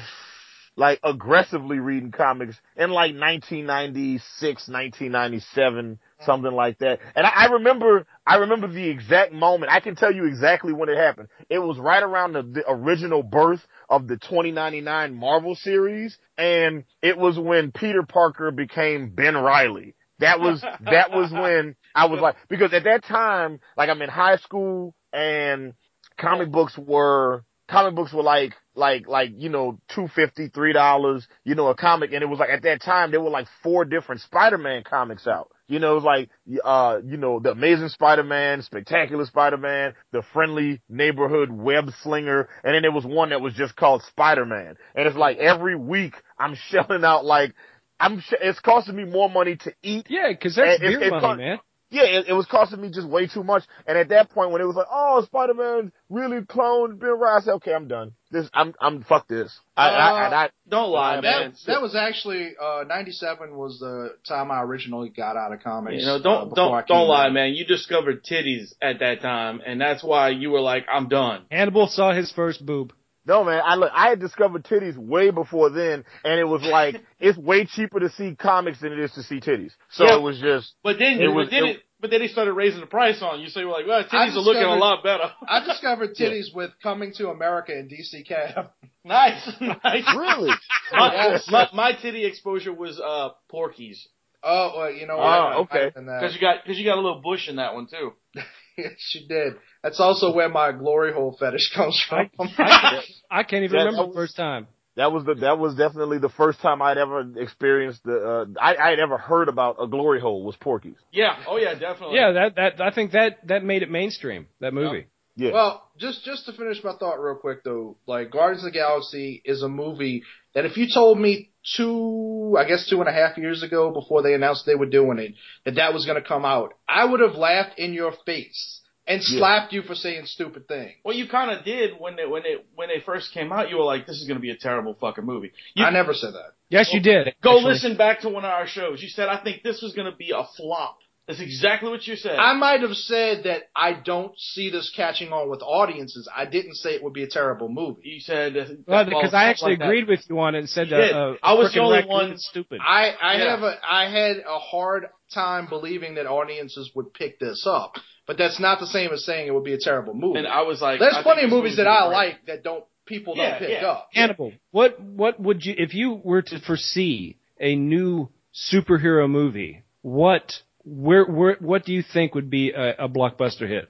like aggressively reading comics in like 1996, 1997, something like that. And I, I remember, I remember the exact moment. I can tell you exactly when it happened. It was right around the, the original birth of the 2099 Marvel series, and it was when Peter Parker became Ben Reilly. That was that was when I was like because at that time, like I'm in high school and comic books were comic books were like like like you know two fifty three dollars you know a comic. And it was like at that time there were like four different Spider-Man comics out. You know it was like uh you know the Amazing Spider-Man Spectacular Spider-Man the Friendly Neighborhood Web Slinger and then there was one that was just called Spider-Man. And it's like every week I'm shelling out like I'm sh- it's costing me more money to eat. Yeah, because that's It- it- beer it money, cost- man. Yeah, it, it was costing me just way too much. And at that point, when it was like, "Oh, Spider-Man really cloned Ben Reilly," I said, "Okay, I'm done. This, I'm, I'm fuck this." I, I, and I, Don't lie, That- man. That, that was actually uh, '97 was the time I originally got out of comics. You know, uh, don't before I don't don't lie, in. man. You discovered titties at that time, and that's why you were like, "I'm done." Hannibal saw his first boob. No man, I look, I had discovered titties way before then, and it was like it's way cheaper to see comics than it is to see titties. So Yeah. it was just, But then, It but then it- it, but then they started raising the price on you. So you're like, "Well, titties are looking a lot better." I discovered titties with Coming to America and DC Cab. nice, nice. really. My, my, my titty exposure was uh Porky's Oh, well, you know what? Oh, what? okay. Because you got because you got a little bush in that one too. yes, she did. That's also where my glory hole fetish comes from. I, I can't even That- remember that the first time. That was the, that was definitely the first time I'd ever experienced the, uh, I, I'd ever heard about a glory hole was Porky's. Yeah. Oh yeah, definitely. Yeah, that that I think that that made it mainstream. That movie. Yeah. Well, just just to finish my thought real quick though, like Guardians of the Galaxy is a movie that if you told me two, I guess two and a half years ago before they announced they were doing it, that that was going to come out, I would have laughed in your face and Yeah. slapped you for saying stupid things. Well, you kind of did when they when they when they first came out. You were like, "This is going to be a terrible fucking movie." You, I never said that. Yes, you did. Go actually. listen back to one of our shows. You said, "I think this was going to be a flop." That's exactly what you said. I might have said that I don't see this catching on with audiences. I didn't say it would be a terrible movie. you said uh, Well, well, because I actually like that. agreed with you on it and said You uh, did. I was the only one- stupid. I I Yeah. have a I had a hard time believing that audiences would pick this up, but that's not the same as saying it would be a terrible movie. And I was like, There's I plenty of movies movie's that I gonna like that don't people Yeah, don't pick yeah. up. Hannibal, what what would you if you were to foresee a new superhero movie? What where where what do you think would be a, a blockbuster hit?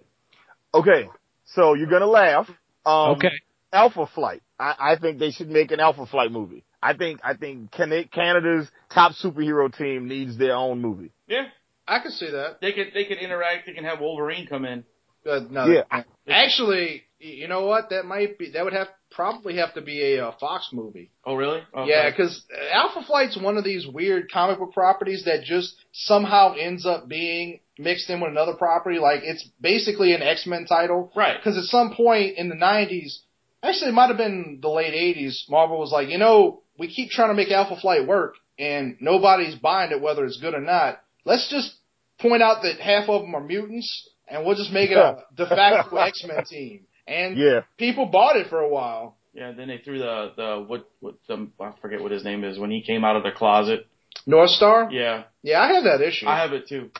Okay, so you're gonna laugh. Um, Okay. Alpha Flight. I, I think they should make an Alpha Flight movie. I think I think Canada's top superhero team needs their own movie. Yeah, I can see that. they could they could interact. They can have Wolverine come in. Uh, no, Yeah. actually, y- you know what? That might be that would have probably have to be a, uh Fox movie. Oh, really? Okay. Yeah, because Alpha Flight's one of these weird comic book properties that just somehow ends up being mixed in with another property. Like it's basically an X Men title. right. Because at some point in the 90s, actually it might have been the late 80s, Marvel was like, you know, we keep trying to make Alpha Flight work and nobody's buying it whether it's good or not. Let's just point out that half of them are mutants and we'll just make it a de facto X-Men team. And Yeah, people bought it for a while. Yeah. Then they threw the the what what the I forget what his name is when he came out of the closet. Northstar? Yeah, Yeah, I have that issue. I have it too.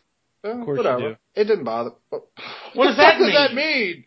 Uh, Of course you whatever. do. It didn't bother. What, What does the that fuck does that mean?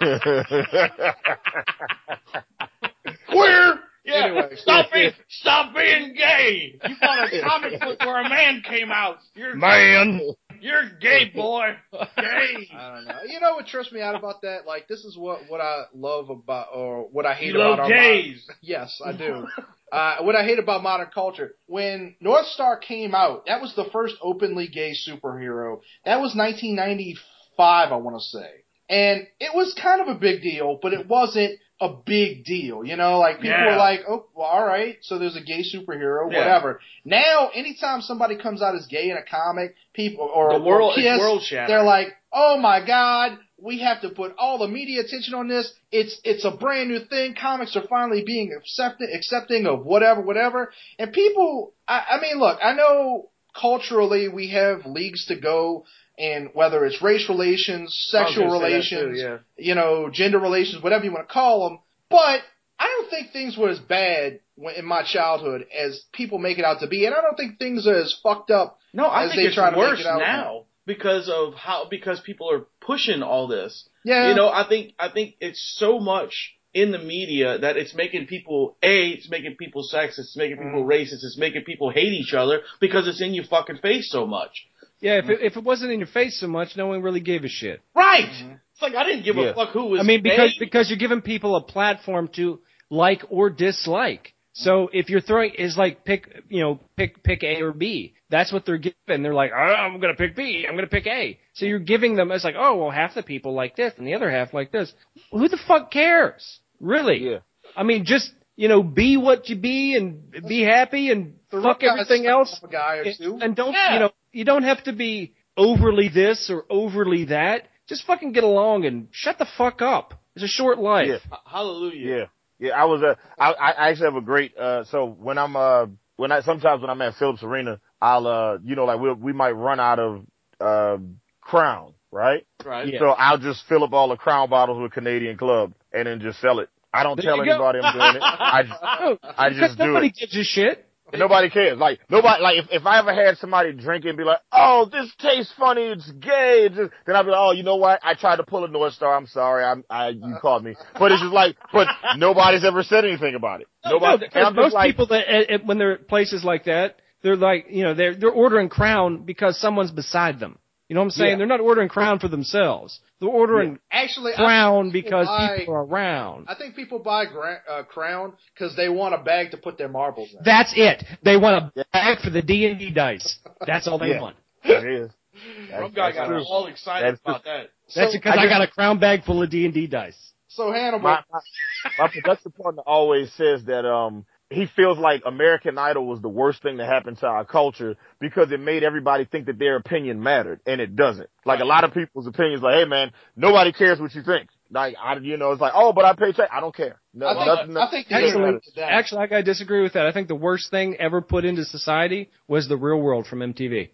Queer! Yeah. Yeah. Anyway. Stop being stop being gay. You bought a comic book where a man came out. You're Man. You're gay, boy. Gay. I don't know. You know what trips me out about that? Like this is what what I love about or what I hate You about love our gays. Yes, I do. uh, what I hate about modern culture, when Northstar came out, that was the first openly gay superhero. That was 1995, I want to say. And it was kind of a big deal, but it wasn't a big deal. You know, like people Yeah. were like, oh, well, all right, so there's a gay superhero, Yeah. whatever. Now, anytime somebody comes out as gay in a comic, people, or, The world- or Kiss, world they're like, oh my god, we have to put all the media attention on this. It's it's a brand new thing. Comics are finally being accepted, accepting of whatever, whatever. And people, I, I mean, look, I know culturally we have leagues to go, and whether it's race relations, sexual I was gonna say that relations, too, yeah. you know, gender relations, whatever you want to call them. But I don't think things were as bad when, in my childhood as people make it out to be, and I don't think things are as fucked up. No, I as think they it's try to make worse it out now because of how because people are pushing all this. Yeah, You know, I think I think it's so much in the media that it's making people a it's making people sexist, it's making people Mm. racist, it's making people hate each other because it's in your fucking face so much. Yeah, if it, if it wasn't in your face so much, no one really gave a shit. Right. Mm-hmm. It's like I didn't give Yeah. a fuck who was. I mean, because gay. because you're giving people a platform to like or dislike. So if you're throwing is like pick you know pick pick A or B. That's what they're given. They're like, oh, I'm gonna pick B. I'm gonna pick A. So you're giving them. It's like, oh well, half the people like this and the other half like this. Who the fuck cares? Really? Yeah. I mean, just you know, be what you be and be happy and The fuck everything else. off A guy or two. And don't Yeah. you know you don't have to be overly this or overly that. Just fucking get along and shut the fuck up. It's a short life. Yeah. H- Hallelujah. Yeah, yeah. I was uh, I, I actually have a great. Uh, so when I'm uh, when I sometimes when I'm at Phillips Arena, I'll uh, you know, like we we might run out of uh, Crown, right? Right. Yeah. So I'll just fill up all the Crown bottles with Canadian Club and then just sell it. I don't There tell you go. anybody I'm doing it. I just, No, I because just do nobody it. gives a shit. Nobody cares. Like nobody. Like if, if I ever had somebody drink and be like, "Oh, this tastes funny. It's gay," it's just, then I'd be like, "Oh, you know what? I tried to pull a Northstar. I'm sorry. I'm, I you uh. called me." But it's just like, but nobody's ever said anything about it. No, Nobody. no, and most like, people that at, at, when they're at places like that, they're like, you know, they're they're ordering Crown because someone's beside them. You know what I'm saying? Yeah. They're not ordering Crown for themselves. They're ordering Actually, Crown think because buy- people are around. I think people buy gra- uh, Crown because they want a bag to put their marbles in. That's it. They want a bag for the D and D dice. That's all they Yeah. want. It is. That's, Some guy got true. all excited That's about that. That's So- because I I, got a Crown bag full of D and D dice. So Hannibal, My, my, my production partner always says that um he feels like American Idol was the worst thing to happen to our culture because it made everybody think that their opinion mattered, and it doesn't. Like a lot of people's opinions, like, hey man, nobody cares what you think. Like I, you know, it's like, oh, but I pay check. I don't care. No, I think, nothing, I think the Actually, internet did that. actually, I gotta disagree with that. I think the worst thing ever put into society was the Real World from MTV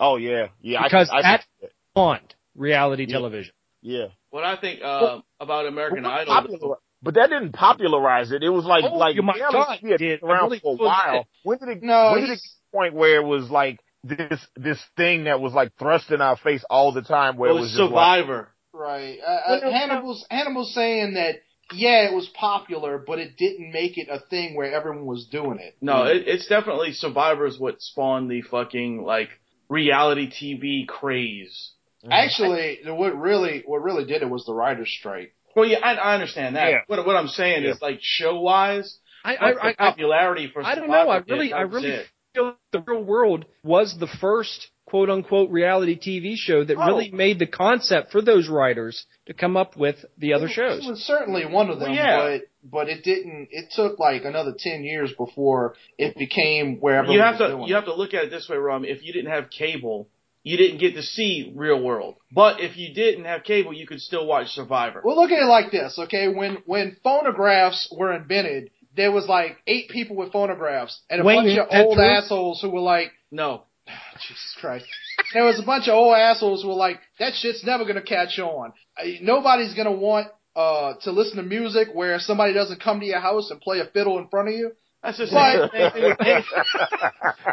oh yeah, yeah. because I, I, that spawned reality Yeah. television. yeah. What I think uh, about American But, Idol. Popular- but that didn't popularize it. It was like Oh, like my reality God, TV had it been around really for a while. it. When did it? No, when did it get to the point where it was like this this thing that was like thrust in our face all the time? Where it it was was just like, Survivor. Right. Uh, Well, uh, Hannibal's Hannibal's saying that yeah, it was popular, but it didn't make it a thing where everyone was doing it. No, it, it's definitely Survivor is what spawned the fucking like reality TV craze. Actually, what really what really did it was the writers' strike. Well, yeah, I, I understand that. Yeah. What what I'm saying is like show wise, I, I, I, I, popularity for I don't know. I really, I really it. feel the real world was the first quote unquote reality TV show that Oh. really made the concept for those writers to come up with the other It- shows. It was certainly mm-hmm. one of them, Well, yeah. but but it didn't. It took like another ten years before it became where everyone You have was to doing you it. have to look at it this way, Rum. If you didn't have cable, you didn't get to see Real World. But if you didn't have cable, you could still watch Survivor. Well, look at it like this, okay? When when phonographs were invented, there was like eight people with phonographs and a Wait, bunch of old true? assholes who were like, No, Jesus Christ. There was a bunch of old assholes who were like, that shit's never gonna catch on. Uh, Nobody's gonna want uh to listen to music where somebody doesn't come to your house and play a fiddle in front of you. That's the But- same thing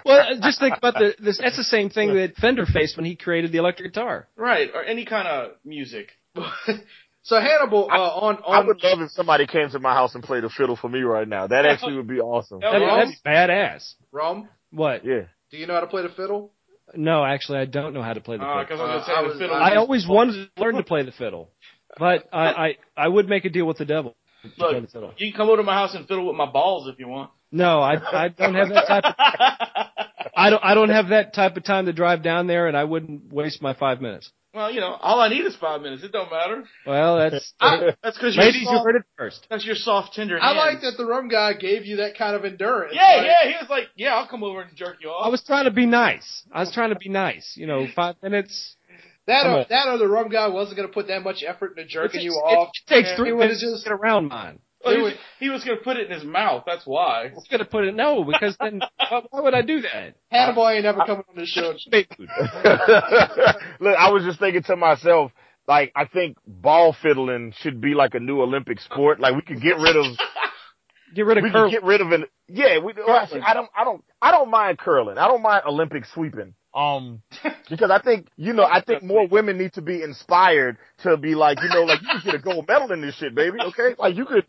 well, uh, just think about the this. That's the same thing that Fender faced when he created the electric guitar. right or any kind of music. So Hannibal, uh, on I would love if somebody came to my house and played a fiddle for me right now. That actually would be awesome. Yeah, That'd, that'd badass. Rome. What? Yeah. Do you know how to play the fiddle? No, actually, I don't know how to play the fiddle. Because I was Uh, gonna say I the fiddle. I always wanted to learn to play the fiddle, but I, I, I would make a deal with the devil. Look, you can come over to my house and fiddle with my balls if you want. No, I, I don't have that type. Of, I don't, I don't have that type of time to drive down there, and I wouldn't waste my five minutes. well, you know, all I need is five minutes. It don't matter. Well, that's That's because you're ladies, you heard it first. That's your soft, tender I like that the rum guy gave you that kind of endurance. Yeah, Like, yeah. He was like, "Yeah, I'll come over and jerk you off." I was trying to be nice. I was trying to be nice. You know, five minutes. That Come uh, that other rum guy wasn't going to put that much effort into jerking It you off. It takes three minutes just- to get around mine. Oh, he, do was, he was gonna put it in his mouth. That's why. I was gonna put it no because then why why would I do that? Hannibal ain't never coming on the show. Look, I was just thinking to myself, like, I think ball fiddling should be like a new Olympic sport. Like, we could get rid of, Get rid of we curl. could get rid of an, yeah, we, well, actually, I don't, I don't, I don't mind curling. I don't mind Olympic sweeping. Um, because I think, you know, I think more women need to be inspired to be like, you know, like, you could get a gold medal in this shit, baby, okay? Like, you could,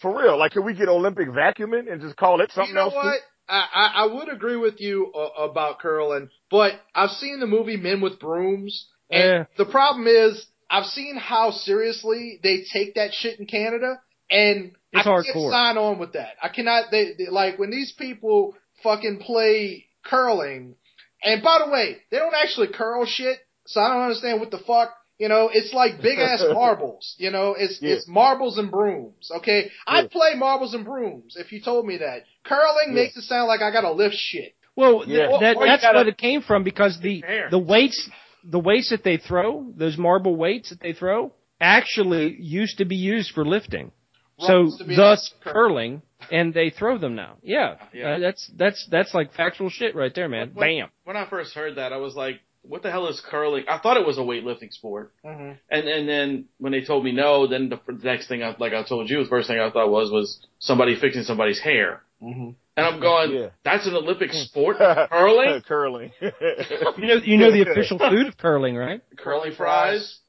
for real, like, can we get Olympic vacuuming and just call it something you know else? what? I, I, I would agree with you uh, about curling, but I've seen the movie Men with Brooms, and Yeah. the problem is I've seen how seriously they take that shit in Canada, and It's I can't sign on with that. I cannot. They, they like when these people fucking play curling, and by the way, they don't actually curl shit, so I don't understand what the fuck. You know, it's like big ass marbles. You know, it's Yeah. it's marbles and brooms. Okay, I'd play marbles and brooms if you told me that. Curling Yeah. makes it sound like I gotta lift shit. Well, th- Yeah. that, Or you that's gotta- what it came from because the Hair. the weights the weights that they throw, those marble weights that they throw, actually used to be used for lifting. So Runs to thus curl. curling, and they throw them now. Yeah, Yeah. Uh, that's that's that's like factual shit right there, man. When- Bam. When I first heard that, I was like, "What the hell is curling?" I thought it was a weightlifting sport, Mm-hmm. and and then when they told me no, then the f- next thing, I, like I told you, the first thing I thought was was somebody fixing somebody's hair, Mm-hmm. and I'm going, Yeah. "That's an Olympic sport, curling, curling. You know you know the official food of curling, right? curly fries."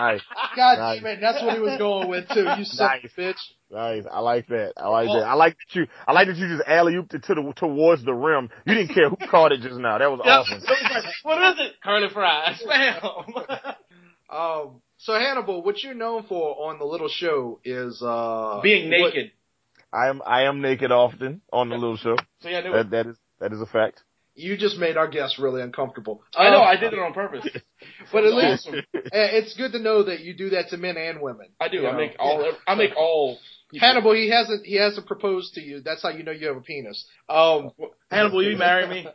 nice, God Nice. damn it, that's what he was going with too. You son of Nice. a bitch. nice. I like that. I like Well- that. I like that you. I like that you just alley ooped it to the towards the rim. You didn't care who caught it just now. That was Yep. awesome. Like, what is it? Curly fries, bam. Um, so Hannibal, what you're known for on the little show is uh Being what- naked. I am. I am naked often on the little show. So yeah, That that is that is a fact. You just made our guests really uncomfortable. I know. Uh, I did it on purpose. But at least Awesome. eh, it's good to know that you do that to men and women. I do. I know? make all. I make all. people- Hannibal, he hasn't he hasn't proposed to you. That's how you know you have a penis. Um, Hannibal, you marry me?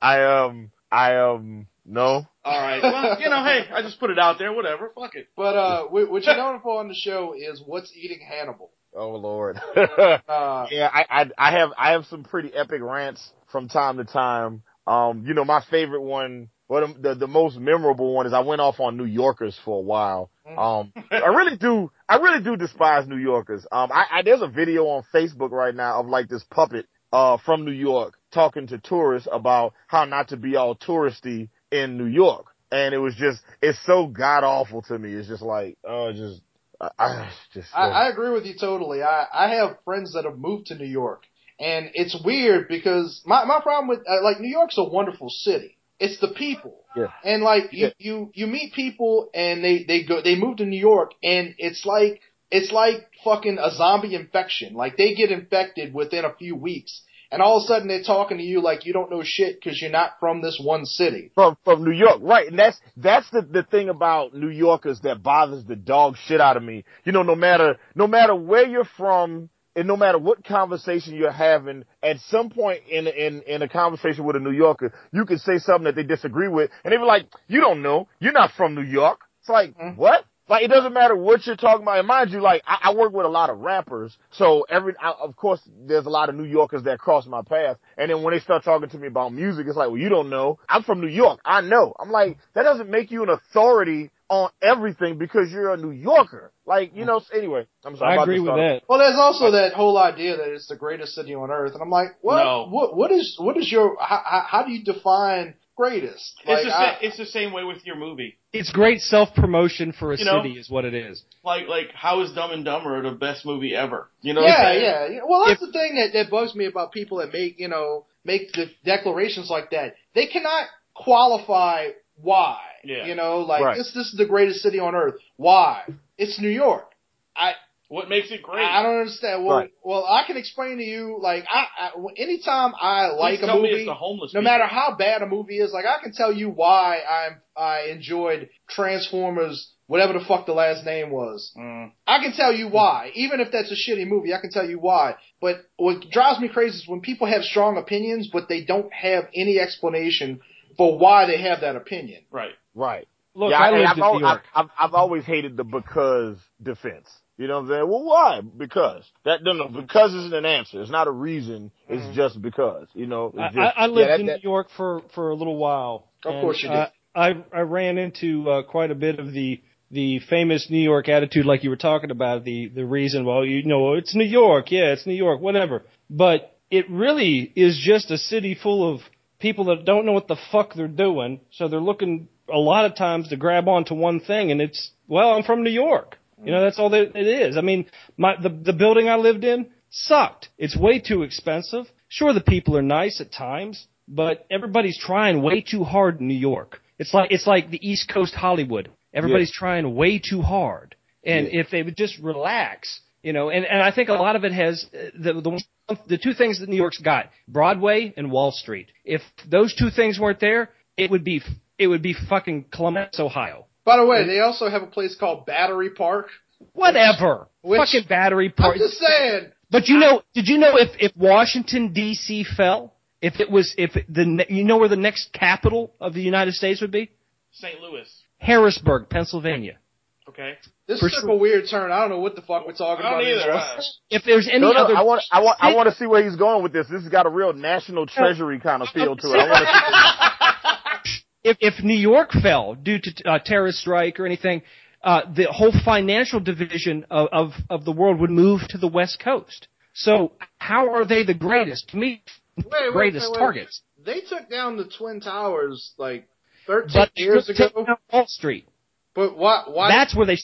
I um. I um. No. All right. Well, you know, hey, I just put it out there. Whatever. Fuck it. but uh, what what you're known for on the show is what's eating Hannibal. Oh Lord. Uh, Yeah, I, I I have I have some pretty epic rants from time to time. Um, you know, my favorite one, well, the, the most memorable one is I went off on New Yorkers for a while. Um, I really do, I really do despise New Yorkers. Um, I, I there's a video on Facebook right now of like this puppet uh from New York talking to tourists about how not to be all touristy in New York, and it was just it's so god awful to me. It's just like oh, just I, I just I, I agree with you totally. I, I have friends that have moved to New York, and it's weird because my my problem with uh, like New York's a wonderful city. It's the people, Yeah. and like you Yeah. you you meet people and they they go they move to New York and it's like it's like fucking a zombie infection. Like they get infected within a few weeks, and all of a sudden they're talking to you like you don't know shit because you're not from this one city. from from New York, right? And that's that's the the thing about New Yorkers that bothers the dog shit out of me. You know, no matter no matter where you're from, and no matter what conversation you're having, at some point in in in a conversation with a New Yorker, you can say something that they disagree with, and they be like, "You don't know, you're not from New York." It's like Mhm. what? Like it doesn't matter what you're talking about. And mind you, like I, I work with a lot of rappers, so every I, of course there's a lot of New Yorkers that cross my path. And then when they start talking to me about music, it's like, well, you don't know. I'm from New York. I know. I'm like, that doesn't make you an authority on everything because you're a New Yorker. Like you know. Anyway, I'm sorry. I'm I about to agree with start- that. Well, there's also that whole idea that it's the greatest city on earth, and I'm like, what? No. What? What is? What is your? How, how- how do you define greatest. It's Like, the I- it's the same way with your movie. It's great self promotion for a You know? city, is what it is. Like like how is Dumb and Dumber the best movie ever? You know? what yeah, I'm saying? yeah, yeah. Well, that's the thing that, that bugs me about people that make, you know, make the declarations like that. They cannot qualify why. Yeah. You know, like Right. this, this is the greatest city on earth. Why? It's New York. I, What makes it great? I don't understand. Well, Right. well, I can explain to you, like, I, I anytime I Please like a tell me movie, it's the homeless. no people. matter how bad a movie is, like I can tell you why I'm I enjoyed Transformers, whatever the fuck the last name was. Mm. I can tell you why, even if that's a shitty movie. I can tell you why. But what drives me crazy is when people have strong opinions, but they don't have any explanation for why they have that opinion. Right. Right. Look, yeah, I and lived I've, in al- New York. I've, I've, I've always hated the because defense. You know what I'm saying? Well, why? Because that no, no, because isn't an answer. It's not a reason. It's just because. You know. I, just, I I yeah, lived that- in that- New York for for a little while. Of course you did. uh, I I ran into uh, quite a bit of the the famous New York attitude, like you were talking about. The the reason, well, you know, it's New York, yeah, it's New York, whatever. But it really is just a city full of people that don't know what the fuck they're doing. So they're looking a lot of times to grab onto one thing, and it's well, I'm from New York. You know, that's all that it is. I mean, my the the building I lived in sucked. It's way too expensive. Sure, the people are nice at times, but everybody's trying way too hard in New York. It's like it's like the East Coast Hollywood. Everybody's trying way too hard. And Yeah. if they would just relax, you know, and and I think a lot of it has uh, the the one- the two things that New York's got: Broadway and Wall Street. If those two things weren't there, it would be it would be fucking Columbus, Ohio. By the way, they also have a place called Battery Park. Whatever. Which- fucking battery Park. I'm just saying. But you know, did you know if if Washington D.C. fell, if it was if the ne- you know where the next capital of the United States would be? St. Louis. Harrisburg, Pennsylvania. Okay. This For took sure. a weird turn. I don't know what the fuck we're talking I don't about either. anymore. Uh, If there's any no, no, other, I want, I want, I want to see where he's going with this. This has got a real national treasury kind of feel to it. if if New York fell due to uh, terrorist strike or anything, uh, the whole financial division of, of of the world would move to the West Coast. So how are they the greatest? To me, Wait, wait, greatest wait, targets. They took down the Twin Towers like 13 But years they took ago. down Wall Street. But why? Why? That's where they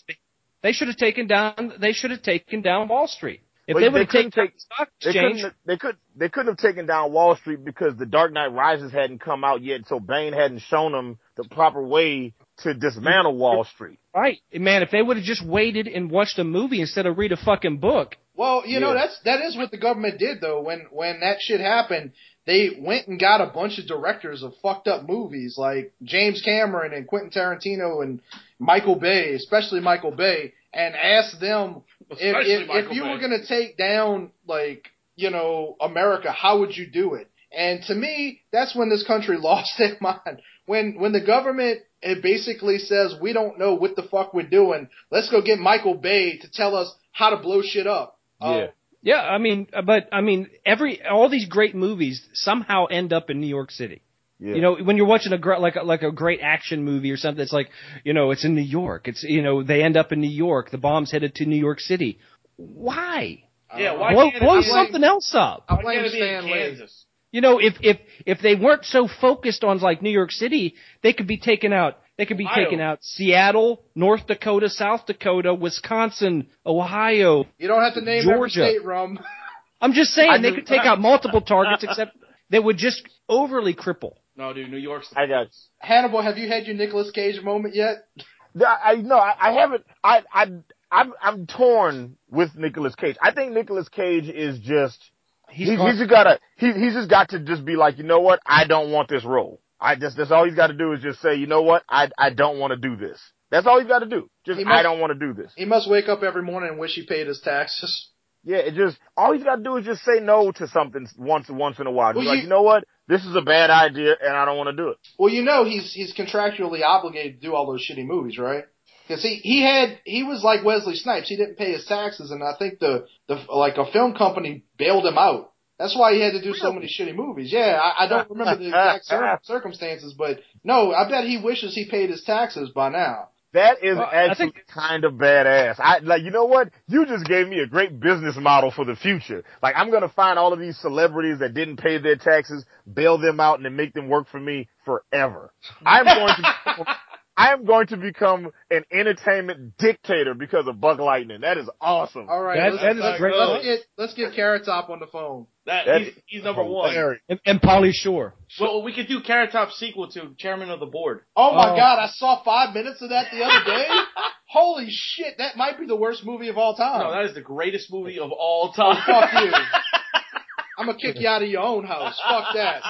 they should have taken down they should have taken down Wall Street. If But they they would have taken couldn't take- the stock They couldn't. They could. They couldn't have taken down Wall Street because the Dark Knight Rises hadn't come out yet, so Bane hadn't shown them the proper way to dismantle Wall Street. right, man. If they would have just waited and watched a movie instead of read a fucking book, Well, you know that's that is what the government did though. When when that shit happened, they went and got a bunch of directors of fucked up movies like James Cameron and Quentin Tarantino and Michael Bay, especially Michael Bay, and ask them if Especially if, if Michael you Bay. were going to take down like you know America, how would you do it? And to me, that's when this country lost their mind. When when the government it basically says we don't know what the fuck we're doing. Let's go get Michael Bay to tell us how to blow shit up. Uh, Yeah. yeah, I mean, but I mean, every all these great movies somehow end up in New York City. Yeah. You know, when you're watching a gr- like a, like a great action movie or something, it's like, you know, it's in New York. It's you know, they end up in New York. The bomb's headed to New York City. Why? Yeah, why blow can't it blow be- something else up. I Why blame can't it be in Stan Lee. Kansas? You know, if if if they weren't so focused on like New York City, they could be taken out. They could be Ohio. taken out Seattle, North Dakota, South Dakota, Wisconsin, Ohio. You don't have to name every Georgia. state, Rum. I'm just saying I they do- could take out multiple targets, except they would just overly cripple. No, dude, New York's. The I got. Hannibal, have you had your Nicolas Cage moment yet? I, I no, I, I haven't. I I I'm I'm torn with Nicolas Cage. I think Nicolas Cage is just He's, he's, he's just gotta he he's just got to just be like, you know what? I don't want this role. I just that's all he's got to do is just say, you know what? I I don't want to do this. That's all he's got to do. Just must- I don't want to do this. He must wake up every morning and wish he paid his taxes. Yeah, it just all he's got to do is just say no to something once once in a while. Well, like, you- you know what? This is a bad idea, and I don't want to do it. Well, you know he's he's contractually obligated to do all those shitty movies, right? Because he he had he was like Wesley Snipes. He didn't pay his taxes, and I think the the like a film company bailed him out. That's why he had to do so many shitty movies. Yeah, I, I don't remember the exact cir- circumstances, but no, I bet he wishes he paid his taxes by now. That is Well, actually think- kind of badass. I like, you know what? You just gave me a great business model for the future. Like, I'm gonna find all of these celebrities that didn't pay their taxes, bail them out, and then make them work for me forever. I'm going to, I am going to become an entertainment dictator because of Buck Lightning. That is awesome. All right, That- let's, that is let's- great let's get let's get Carrot Top on the phone. That, That he's, he's number oh, one. And, and Pauly Shore. Well, we could do Carrot Top sequel to Chairman of the Board. Oh my Oh. god, I saw five minutes of that the other day. Holy shit, that might be the worst movie of all time. No, that is the greatest movie of all time. Oh, fuck you. I'm gonna kick you out of your own house. Fuck that.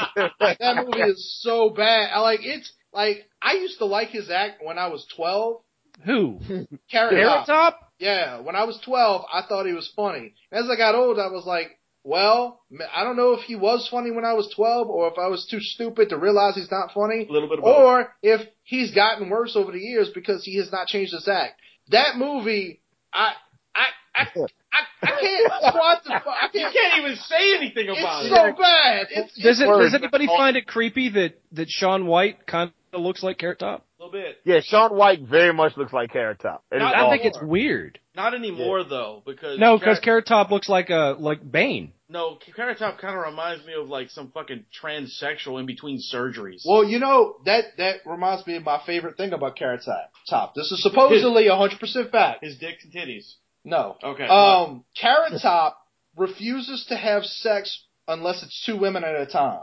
That movie is so bad. I like it's like I used to like his act when I was 12. Who? Carrot Carrot Top. Top? Yeah, when I was 12, I thought he was funny. As I got old, I was like, well, I don't know if he was funny when I was 12 or if I was too stupid to realize he's not funny A little bit of both. or if he's gotten worse over the years because he has not changed his act. That movie, I, I, I, I, I can't quantify. I can't. can't even say anything about It's it. It's so bad. It's, Does it? Does anybody find it creepy that that Shaun White kind of looks like Carrot Top? A little bit. Yeah, Shaun White very much looks like Carrot Top. It is Not- I awesome. think it's weird. Not anymore though, because No, because Carrot, Carrot Top looks like a like Bane. no, Carrot Top kind of reminds me of like some fucking transsexual in between surgeries. well, you know that that reminds me of my favorite thing about Carrot Top. Top. This is supposedly 100% fact. His dicks and titties. No. Okay. Um, Carrot Top refuses to have sex unless it's two women at a time.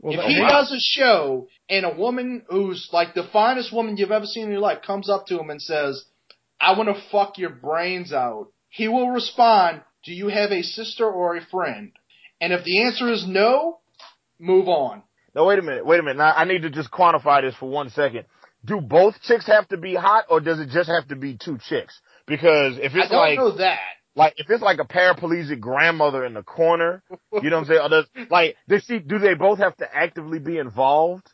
Well, if he wow. does a show and a woman who's like the finest woman you've ever seen in your life comes up to him and says, I want to fuck your brains out, he will respond, Do you have a sister or a friend? And if the answer is no, move on. No, wait a minute. Wait a minute. Now, I need to just quantify this for one second. Do both chicks have to be hot, or does it just have to be two chicks? Because if I it's don't like, know that. Like if it's like a paraplegic grandmother in the corner, you know what I'm saying? Or does, like, does she? Do they both have to actively be involved?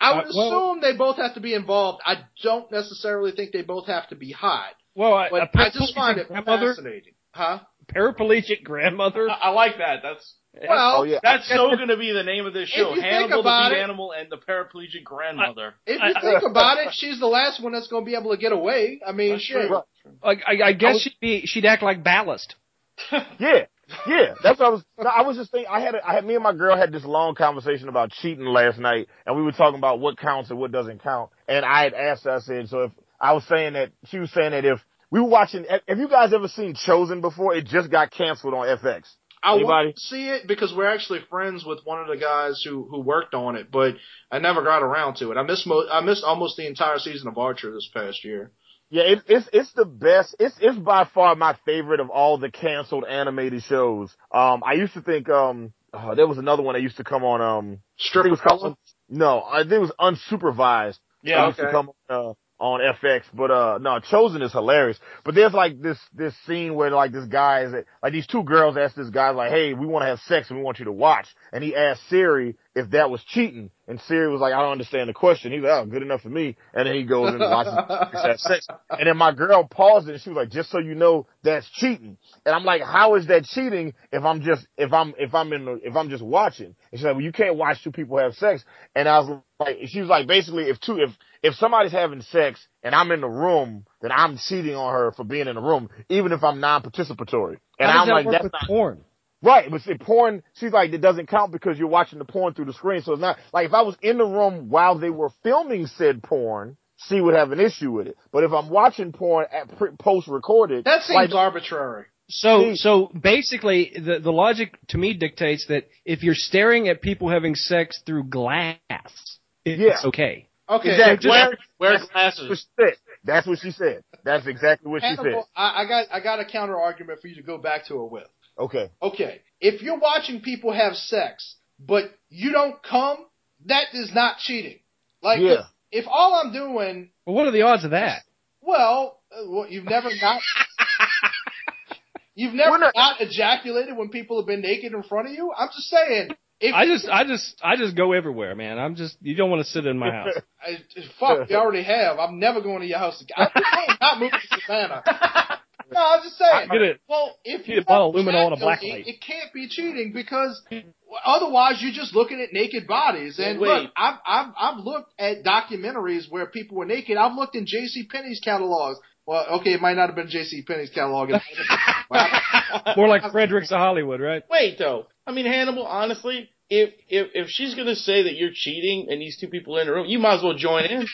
I would Uh, well- assume they both have to be involved. I don't necessarily think they both have to be hot. well, I, But a I just find it grandmother, fascinating. Huh? paraplegic grandmother. I, I like that. That's Well, Oh yeah. that's so going to be the name of this show: you think Hannibal the about Bee it- Animal and the Paraplegic Grandmother. If I- you think about it, she's the last one that's going to be able to get away. I mean, That's shit. true. Like I, I guess she'd be she'd act like ballast. Yeah, yeah. That's what I was. no, I was just thinking. I had. A, I had. Me and my girl had this long conversation about cheating last night, and we were talking about what counts and what doesn't count. And I had asked her. I said, so if I was saying that she was saying that if we were watching, have you guys ever seen Chozen before? It just got canceled on FX. I want to see it because we're actually friends with one of the guys who who worked on it, but I never got around to it. I missed mo- I missed almost the entire season of Archer this past year. Yeah, it, it's it's the best. It's it's by far my favorite of all the canceled animated shows. Um, I used to think um, oh, there was another one that used to come on um, Strip was called no, I think it was unsupervised. Yeah, It used to okay. come on, uh, on FX, but uh, no, Chozen is hilarious. But there's like this this scene where like this guy is like these two girls ask this guy like, hey, we want to have sex and we want you to watch, and he asked Siri if that was cheating, and Siri was like, I don't understand the question. He's like, oh, good enough for me, and then he goes and watches have sex, and then my girl paused it and she was like, just so you know, that's cheating, and I'm like, how is that cheating if I'm just if I'm if I'm in if I'm just watching? And she's like, well, you can't watch two people have sex, and I was like, she was like, basically, if two if if somebody's having sex and I'm in the room, then I'm cheating on her for being in the room, even if I'm non-participatory. And How I'm that like, work that's with not porn? right. But see, porn, she's like, it doesn't count because you're watching the porn through the screen. So it's not like if I was in the room while they were filming said porn, she would have an issue with it. But if I'm watching porn at pre- post-recorded, That seems like, arbitrary. So See- so basically, the the logic to me dictates that if you're staring at people having sex through glass, it's Yeah. okay. Okay, Exactly. where- Wear that's what glasses. she said. That's what she said. That's exactly what she said. I, I got I got a counter argument for you to go back to her with. Okay. Okay, if you're watching people have sex, but you don't come, that is not cheating. Like, Yeah. if, if all I'm doing, Well, what are the odds of that? well, uh, well you've never not, you've never We're not- not ejaculated when people have been naked in front of you. I'm just saying, if I just I just I just go everywhere, man. I'm just you don't want to sit in my house. I, fuck, you already have. I'm never going to your house again. I'm not moving to Savannah. No, I'm just saying. Get it. Well, if Get you a bottle of want luminol and a black black light. it can't be cheating because otherwise you're just looking at naked bodies. And Wait. look, I've I've I've looked at documentaries where people were naked. I've looked in J.C. Penney's catalogs. Well, okay, it might not have been J.C. Penney's catalog. It might have been- More like Fredericks of Hollywood, right? Wait though. I mean, Hannibal. Honestly, if if if she's gonna say that you're cheating and these two people are in the room, you might as well join in.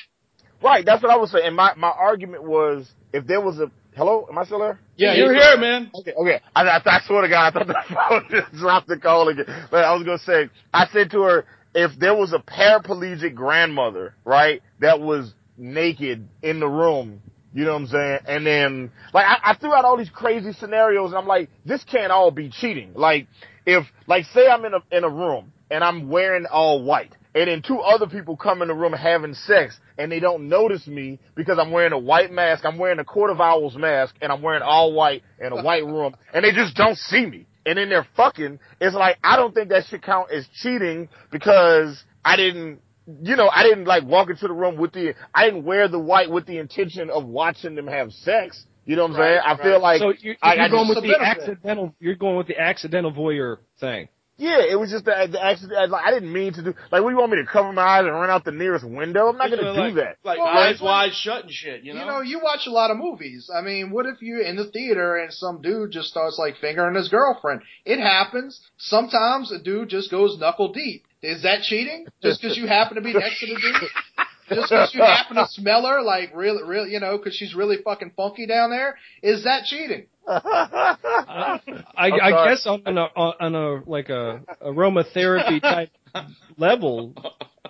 Right, that's what I was saying. And my, my argument was, if there was a, hello, am I still there? Yeah, you're here, man. Okay, okay. I, I, I swear to God, I thought the phone just dropped the call again. But I was gonna say, I said to her, if there was a paraplegic grandmother, right, that was naked in the room, you know what I'm saying? And then, like, I, I threw out all these crazy scenarios, and I'm like, this can't all be cheating. Like, if, like, say I'm in a in a room and I'm wearing all white, and then two other people come in the room having sex, and they don't notice me because I'm wearing a white mask, I'm wearing a Court of Owls mask, and I'm wearing all white in a white room, and they just don't see me. And then they're fucking. It's like I don't think that should count as cheating because I didn't you know, I didn't like walk into the room with the, I didn't wear the white with the intention of watching them have sex. You know what I'm Right, saying? I right. feel like, so you're, I- you're I going just- with the benefit. accidental. You're going with the accidental voyeur thing. yeah, it was just the, the accident. Like, I didn't mean to do, like, what do you want me to cover my eyes and run out the nearest window? I'm not going to do like, that. Like Well, eyes well, wide shut and shit. You know. You know, you watch a lot of movies. I mean, what if you're in the theater and some dude just starts like fingering his girlfriend? It happens. Sometimes a dude just goes knuckle deep. Is that cheating? Just because you happen to be next to the dude? Just because you happen to smell her, like really, really, you know, because she's really fucking funky down there? Is that cheating? I, I, I'm I sorry. guess on, on a on a like a aromatherapy type level,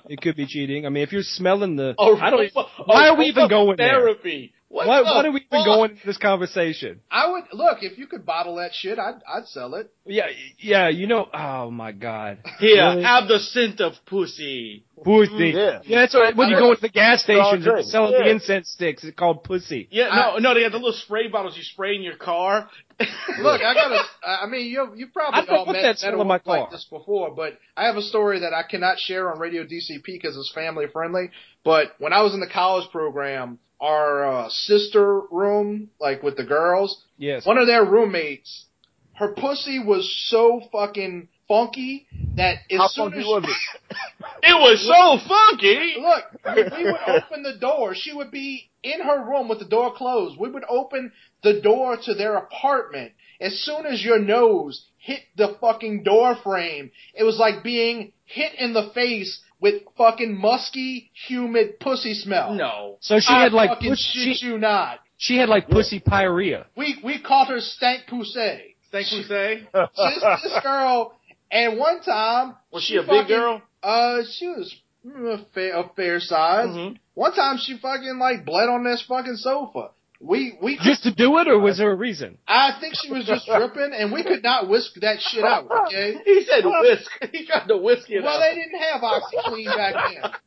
it could be cheating. I mean, if you're smelling the, Oh, I don't. Oh, why are we even going there? Therapy. What Why, the why are we even fuck? going into this conversation? I would look if you could bottle that shit. I'd I'd sell it. Yeah, yeah. You know. Oh my God. Here, Really? have the scent of pussy. Pussy. Yeah. Yeah, that's right. When you go know. into the gas stations, Andre, they're selling yeah. the incense sticks. It's called pussy. Yeah, no, no, they have the little spray bottles you spray in your car. Look, I gotta. I mean, you you probably I don't all put met, that met smell in my woman like car. this before, but I have a story that I cannot share on Radio DCP because it's family friendly. But when I was in the college program, our uh, sister room, like with the girls, Yes. one of their roommates, her pussy was so fucking funky that as How soon funky as was it? it was so funky. Look, we, we would open the door. She would be in her room with the door closed. We would open the door to their apartment. As soon as your nose hit the fucking door frame, it was like being hit in the face with fucking musky, humid pussy smell. No. So she I had like fucking puss- shit she, you not. she had like pussy pyorrhea. We we called her stank pussy. Thank you, say. This, this girl, and one time Was she a big girl? Uh, she was mm, a fair, a fair size. Mhm. One time she fucking like bled on this fucking sofa. We we Just to do it, or was there a reason? I think she was just dripping, and we could not whisk that shit out. Okay. He said whisk. He tried to whisk it Well, out. they didn't have OxiClean back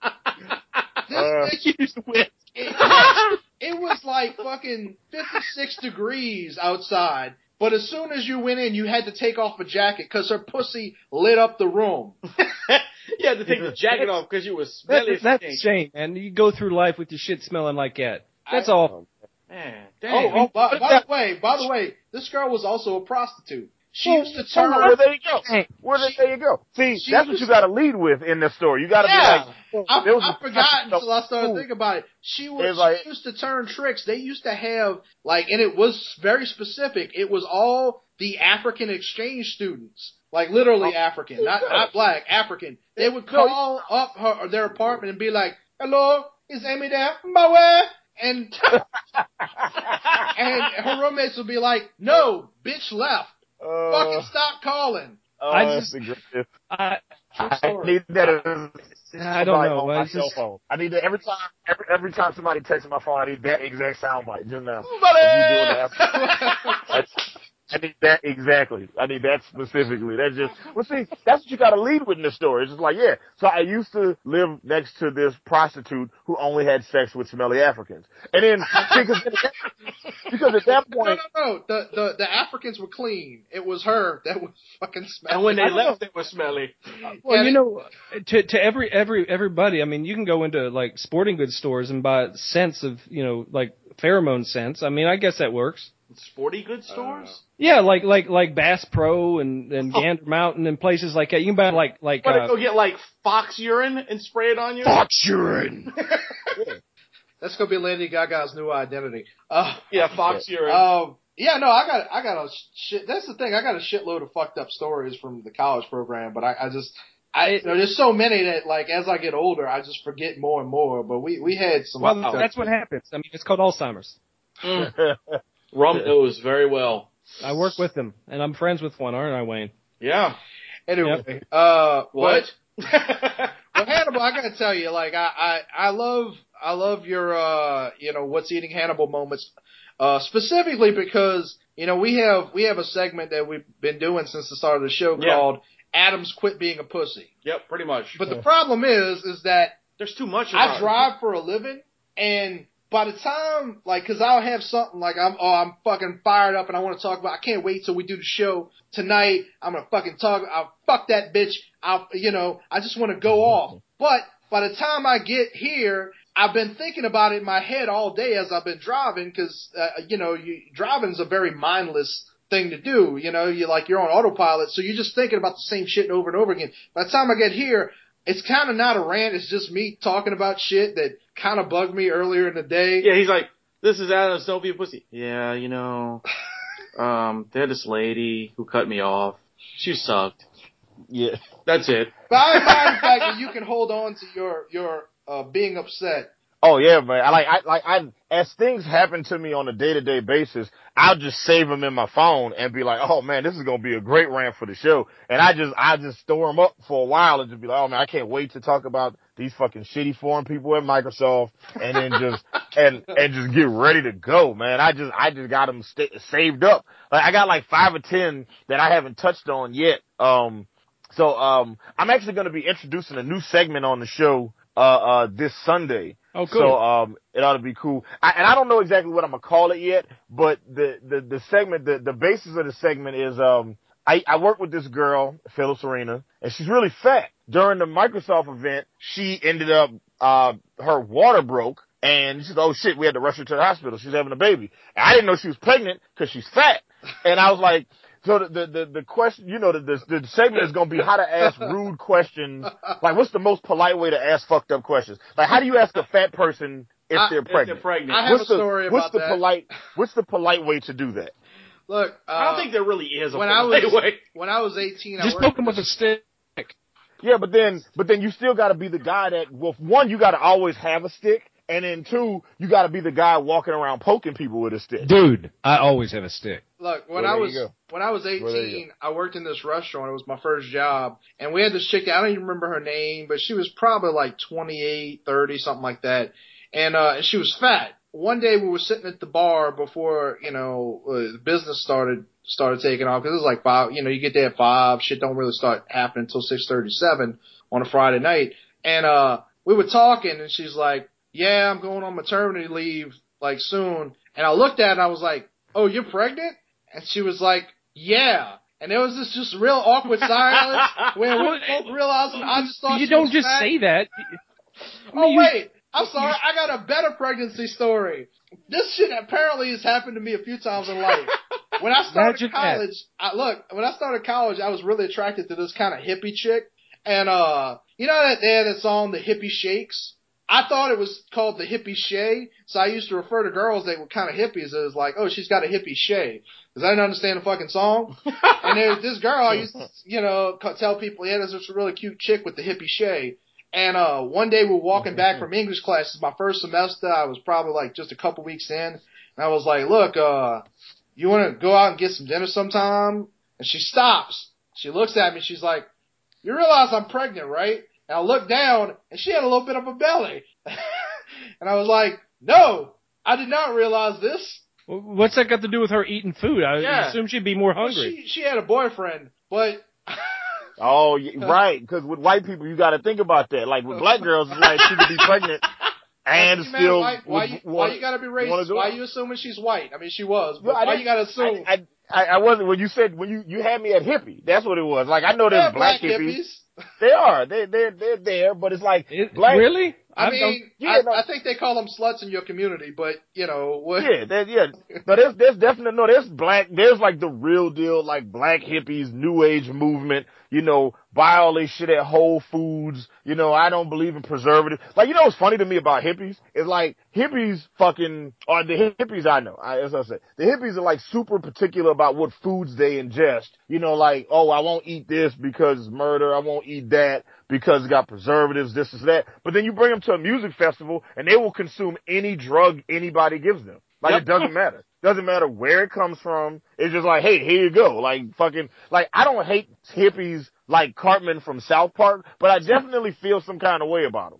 then. This Uh, bitch, Use whisk. it, it was like fucking 56 degrees outside. But as soon as you went in, you had to take off a jacket because her pussy lit up the room. you had to take the jacket off because you was That, smelly. as that's a shame, man. You go through life with your shit smelling like that. That's I- all. Man, Oh, oh by, by the way, by the way, this girl was also a prostitute. She used to turn. Well, there you go. Hey, Where the, there you go. See, she that's what you got to lead with in this story. You got to Yeah. be like, I, there was I a- forgot until I started thinking about it. She was It's like- she used to turn tricks. They used to have like, and it was very specific. It was all the African exchange students, like literally Oh. African, not not black, African. They would No, call up her their apartment and be like, "Hello, is Amy there? My way?" And and her roommates will be like, "No, bitch left. Uh, Fucking stop calling." uh, I that's just- aggressive. I, I need that as I don't know. on my It's cell just- phone. I need that every time. Every, every time somebody texts my phone, I need that exact soundbite just now. Of you doing that. That's, I need that exactly. I need that specifically. That's just well. See, that's what you got to lead with in this story. It's just like, yeah. So I used to live next to this prostitute who only had sex with smelly Africans, and then because because at that No, point, no, no. no, The, the the Africans were clean. It was her that was fucking smelly. and when they I don't left, they were smelly. Well, Yeah, you know, to to every every everybody. I mean, you can go into like sporting goods stores and buy scents of you know like pheromone scents. I mean, I guess that works. Sporty goods stores? Yeah, like like like Bass Pro and and Gander Mountain and places like that. You can buy like like Want to uh, go get like fox urine and spray it on you? Fox urine. That's gonna be Lady Gaga's new identity. Uh, Yeah, fox urine. um, yeah, no, I got, I got a shit. That's the thing. I got a shitload of fucked up stories from the college program, but I, I just, I, you know, there's so many that like as I get older, I just forget more and more. But we, we had some. well, that's what happens. I mean, it's called Alzheimer's. Mm. Rum knows very well. I work with them, and I'm friends with one, aren't I, Wayne? Yeah. Anyway, uh, What? but- well, Hannibal, I gotta tell you, like, I, I, I love, I love your, uh, you know, what's eating Hannibal moments, uh, specifically because, you know, we have, we have a segment that we've been doing since the start of the show Yeah. called Adams Quit Being a Pussy. yep, pretty much. But the problem is, is that There's too much about I drive for a living, and by the time, like, cause I'll have something like I'm, oh, I'm fucking fired up, and I want to talk about. I can't wait till we do the show tonight. I'm gonna fucking talk. I'll fuck that bitch. I'll, you know, I just want to go off. But by the time I get here, I've been thinking about it in my head all day as I've been driving, cause uh, you know, you, driving's a very mindless thing to do. You know, you're like you're on autopilot, so you're just thinking about the same shit over and over again. By the time I get here, it's kind of not a rant. It's just me talking about shit that kind of bugged me earlier in the day. Yeah, he's like, this is Adam's, don't be a pussy. Yeah, you know, um, they had this lady who cut me off. She sucked. yeah. That's it. But I admire the fact that you can hold on to your your uh, being upset. Oh yeah, man. I like I like I as things happen to me on a day to day basis, I'll just save them in my phone and be like, oh man, this is gonna be a great rant for the show. And I just I just store them up for a while and just be like, oh man, I can't wait to talk about these fucking shitty foreign people at Microsoft, and then just and and just get ready to go, man. I just I just got them sta saved up. Like I got like five or ten that I haven't touched on yet. Um, so um, I'm actually going to be introducing a new segment on the show uh, uh, this Sunday. Oh, cool. So um, it ought to be cool. I, and I don't know exactly what I'm gonna call it yet, but the the the segment, the the basis of the segment is um, I I work with this girl, Phyllis Arena, and she's really fat. During the Microsoft event, she ended up uh her water broke. And she said, "Oh shit, we had to rush her to the hospital. She's having a baby." And I didn't know she was pregnant because she's fat. And I was like, so the, the, the, the question, you know, the, the, the segment is going to be how to ask rude questions. Like, what's the most polite way to ask fucked up questions? Like, how do you ask a fat person if I- they're if If pregnant? they're pregnant. I have what's a the, story what's about the that. polite, what's the polite way to do that? Look, uh, I don't think there really is a when I polite was way. when I was 18, Just I poke worked them with a stick. Yeah, but then, but then you still got to be the guy that, well, one, you got to always have a stick, and then two, you got to be the guy walking around poking people with a stick. Dude, I always have a stick. Look, when Well, I was when I was Well, 18, I worked in this restaurant. It was my first job, and we had this chick. I don't even remember her name, but she was probably like 28, 30, something like that. And uh, and she was fat. One day we were sitting at the bar before you know uh, the business started started taking off because it was like five. You know, you get there at five. Shit don't really start happening until six thirty seven on a Friday night. And uh, we were talking, and she's like, "Yeah, I'm going on maternity leave like soon." And I looked at her and I was like, "Oh, you're pregnant?" And she was like, "Yeah." And there was this just real awkward silence where we both realized I just thought You she don't was just fat. say that. I Oh mean, you- wait, I'm sorry. I got a better pregnancy story. This shit apparently has happened to me a few times in life. When I started Imagine that. college, I look, when I started college, I was really attracted to this kind of hippie chick. And uh, you know that they had that song, The Hippie Shakes? I thought it was called the hippie shay, so I used to refer to girls that were kind of hippies as like, oh, she's got a hippie shay. Because I didn't understand the fucking song. and there was this girl I used to, you know, tell people, yeah, there's this really cute chick with the hippie shay. And uh one day we were walking back from English class. It's my first semester. I was probably like just a couple weeks in. And I was like, look, uh, you want to go out and get some dinner sometime? And she stops. She looks at me. She's like, you realize I'm pregnant, right? And I looked down and she had a little bit of a belly. and I was like, no, I did not realize this. What's that got to do with her eating food? I Yeah. assume she'd be more Well, hungry. She, she had a boyfriend, but Oh, y- uh, right. Because with white people, you got to think about that. Like with black girls, it's like she could be pregnant and Hey, man, still. why, why, would you, wanna- why you gotta be racist? Why it. you assuming she's white? I mean, she was, but Well, why didn't- you gotta assume? I, I, I, I wasn't when you said when you you had me at hippie. That's what it was. Like I know there's yeah, black, black hippies. hippies. They are. They they they're there, but it's like It- black. really? I I've mean, yeah, I, no. I think they call them sluts in your community, but you know what? Yeah, yeah. No, there's, there's definitely, no, there's black, there's like the real deal, like black hippies, new age movement, you know, buy all this shit at Whole Foods, you know, I don't believe in preservatives. Like, you know what's funny to me about hippies? Is like, hippies fucking, or the hippies I know, I, as I said, the hippies are like super particular about what foods they ingest. You know, like, oh, I won't eat this because it's murder, I won't eat that because it got preservatives, this is that. But then you bring them to a music festival and they will consume any drug anybody gives them. Like Yep. it doesn't matter. Doesn't matter where it comes from. It's just like, hey, here you go. Like fucking, like I don't hate hippies like Cartman from South Park, but I definitely feel some kind of way about him.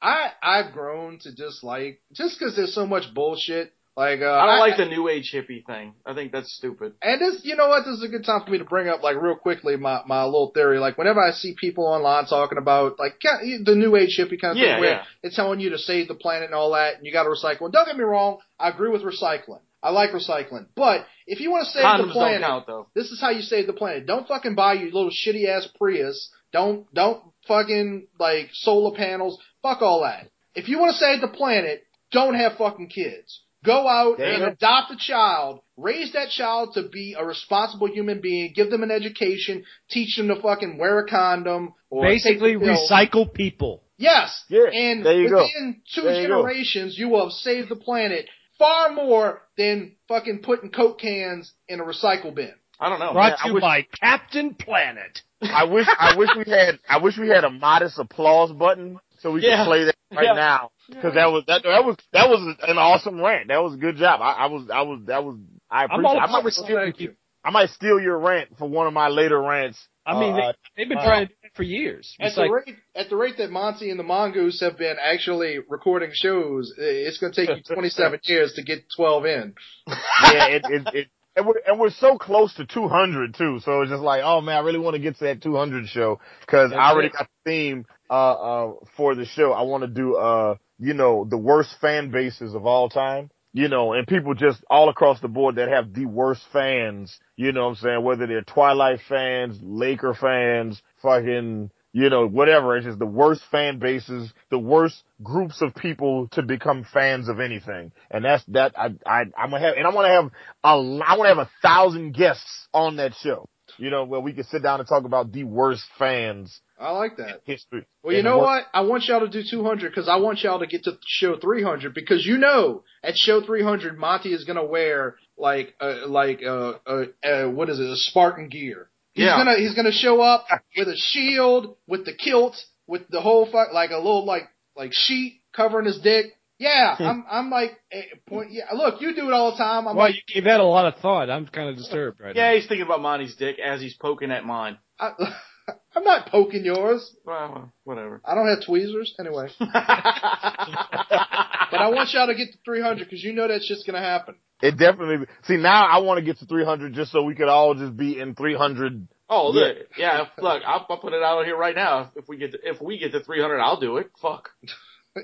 I I've grown to dislike just because there's so much bullshit. Like uh, I don't like the new age hippie thing. I think that's stupid. And this, you know what? This is a good time for me to bring up, like, real quickly, my my little theory. Like, whenever I see people online talking about, like, the new age hippie kind of Yeah, thing, where yeah. it's telling you to save the planet and all that, and you got to recycle. And don't get me wrong, I agree with recycling. I like recycling, but if you want to save Condoms the planet, don't count though. this is how you save the planet. Don't fucking buy your little shitty ass Prius. Don't don't fucking like solar panels. Fuck all that. If you want to save the planet, don't have fucking kids. Go out There you and adopt a child. Raise that child to be a responsible human being. Give them an education. Teach them to fucking wear a condom or Basically, take recycle people. Yes. Yeah, And there you go. within two There you generations, you will have saved the planet far more than fucking putting Coke cans in a recycle bin. I don't know. Brought man, I to you wish- by Captain Planet. I wish I wish we had I wish we had a modest applause button so we Yeah. could play that right Yeah. now because that was that that was that was an awesome rant. That was a good job. I, I was I was that was I I'm appreciate. all I might, steal, recycling people. I might steal your rant for one of my later rants. I mean, Uh, they, they've been uh, trying to do it for years. At the like, rate at the rate that Monty and the Mongoose have been actually recording shows, it's going to take you 27 years to get 12 in. yeah, it, it, it, and we're, and we're so close to 200 too. So it's just like, oh man, I really want to get to that 200 show because I already got the theme, uh, uh, for the show. I want to do, uh, you know, the worst fan bases of all time. You know, and people just all across the board that have the worst fans, you know what I'm saying? Whether they're Twilight fans, Laker fans, fucking, you know, whatever. It's just the worst fan bases, the worst groups of people to become fans of anything. And that's that I I I'm gonna have and I want to have a I want to have a thousand guests on that show. You know, where we can sit down and talk about the worst fans I like that. history. Well, you And know worst- what? I want y'all to do 200 because I want y'all to get to show 300 because you know at show 300 Monty is gonna wear like uh, like uh, uh, uh what is it a Spartan gear. He's Yeah. gonna he's gonna show up with a shield, with the kilt, with the whole fuck like a little like like sheet covering his dick. Yeah, I'm I'm like eh, point. Yeah, look, you do it all the time. I'm well, like, you gave that a lot of thought. I'm kind of disturbed right Yeah, now. he's thinking about Monty's dick as he's poking at mine. I, I'm not poking yours. Well, whatever. I don't have tweezers anyway. But I want y'all to get to 300 because you know that's just gonna happen. It definitely. See, now I want to get to 300 just so we could all just be in 300. Oh, Yeah. look, yeah. Look, I'll, I'll put it out of here right now. If we get to, if we get to 300, I'll do it. Fuck.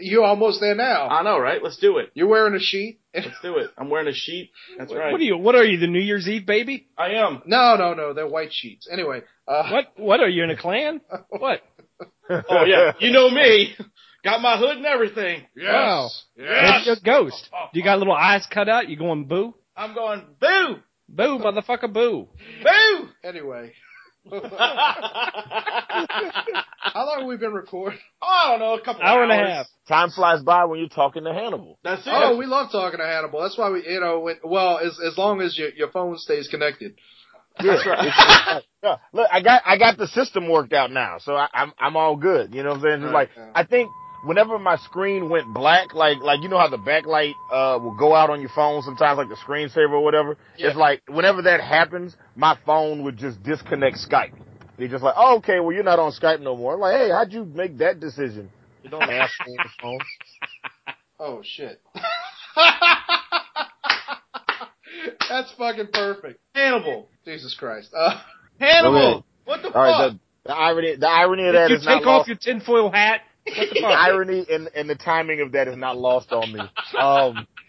You're almost there now. I know, right? Let's do it. You're wearing a sheet. Let's do it. I'm wearing a sheet. That's right. What are you? What are you? The New Year's Eve baby? I am. No, no, no. They're white sheets. Anyway. Uh, What? What are you in a Klan? What? Oh yeah, you know me. Got my hood and everything. Wow. Maybe you're a ghost. You got little eyes cut out. You going boo? I'm going boo, Boo, motherfucker, boo. boo. Anyway. How long have we been recording? I don't know, a couple Hour and a half. Time flies by when you're talking to Hannibal. That's it. Oh, we love talking to Hannibal. That's why we, you know, when, well, as as long as your your phone stays connected. Yeah. right. yeah. Look, I got I got the system worked out now, so I, I'm I'm all good. You know what I'm saying? Right, like yeah. I think whenever my screen went black, like like you know how the backlight uh will go out on your phone sometimes, like the screensaver or whatever. Yeah. It's like whenever that happens, my phone would just disconnect Skype. You're just like, oh, okay, well you're not on Skype no more. I'm like, hey, how'd you make that decision? You don't ask on the phone. Oh shit. That's fucking perfect. Hannibal. Jesus Christ. Uh, Hannibal. Okay. What the All right, fuck? the, the irony the irony of that Did you is not take lost. off your tinfoil hat? The irony and, and the timing of that is not lost on me. Um,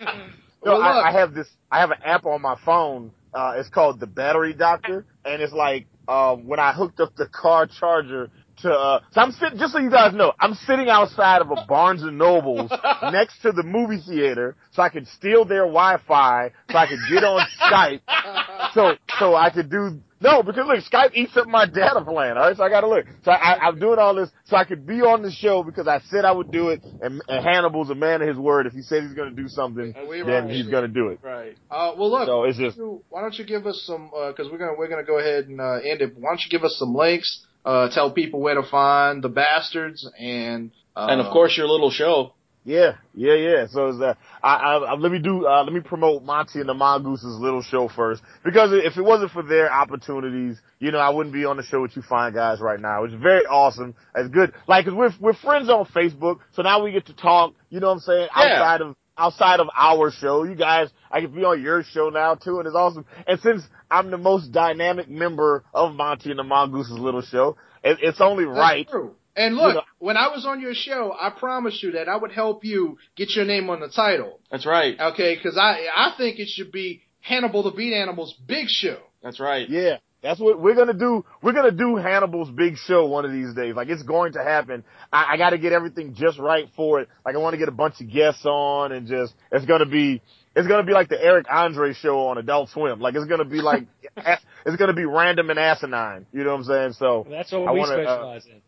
no, Well. I, I have this. I have an app on my phone. Uh, it's called the Battery Doctor, and it's like um, when I hooked up the car charger to. Uh, so I'm sitting. Just so you guys know, I'm sitting outside of a Barnes and Nobles next to the movie theater, so I could steal their Wi-Fi, so I could get on Skype, so so I could do. No, because look, Skype eats up my data plan. All right, so I got to look. So I, I'm doing all this so I could be on the show because I said I would do it, and, and Hannibal's a man of his word. If he said he's going to do something, We then right. he's going to do it. Right. Uh, well, look. So it's just why don't you give us some? Because we're gonna we're gonna go ahead and uh, end it. Why don't you give us some links? Uh, tell people where to find the bastards and uh, and of course, your little show. Yeah, yeah, yeah. So it's, uh, I, I, I, let me do, uh, let me promote Monty and the Mongooses little show first. Because if it wasn't for their opportunities, you know, I wouldn't be on the show with you fine guys right now. It's very awesome. It's good. Like, we we're, we're friends on Facebook, so now we get to talk, you know what I'm saying, Yeah. outside of, outside of our show. You guys, I can be on your show now too, and it's awesome. And since I'm the most dynamic member of Monty and the Mongooses little show, it, it's only That's right. true. And look, You know- when I was on your show, I promised you that I would help you get your name on the title. That's right. Okay, because I I think it should be Hannibal the Beat Animal's Big Show. That's right. Yeah, that's what we're gonna do. We're gonna do Hannibal's big show one of these days. Like it's going to happen. I, I got to get everything just right for it. Like I want to get a bunch of guests on and just it's gonna be it's gonna be like the Eric Andre show on Adult Swim. Like it's gonna be like it's gonna be random and asinine. You know what I'm saying? So That's what I we wanna, uh, specialize in.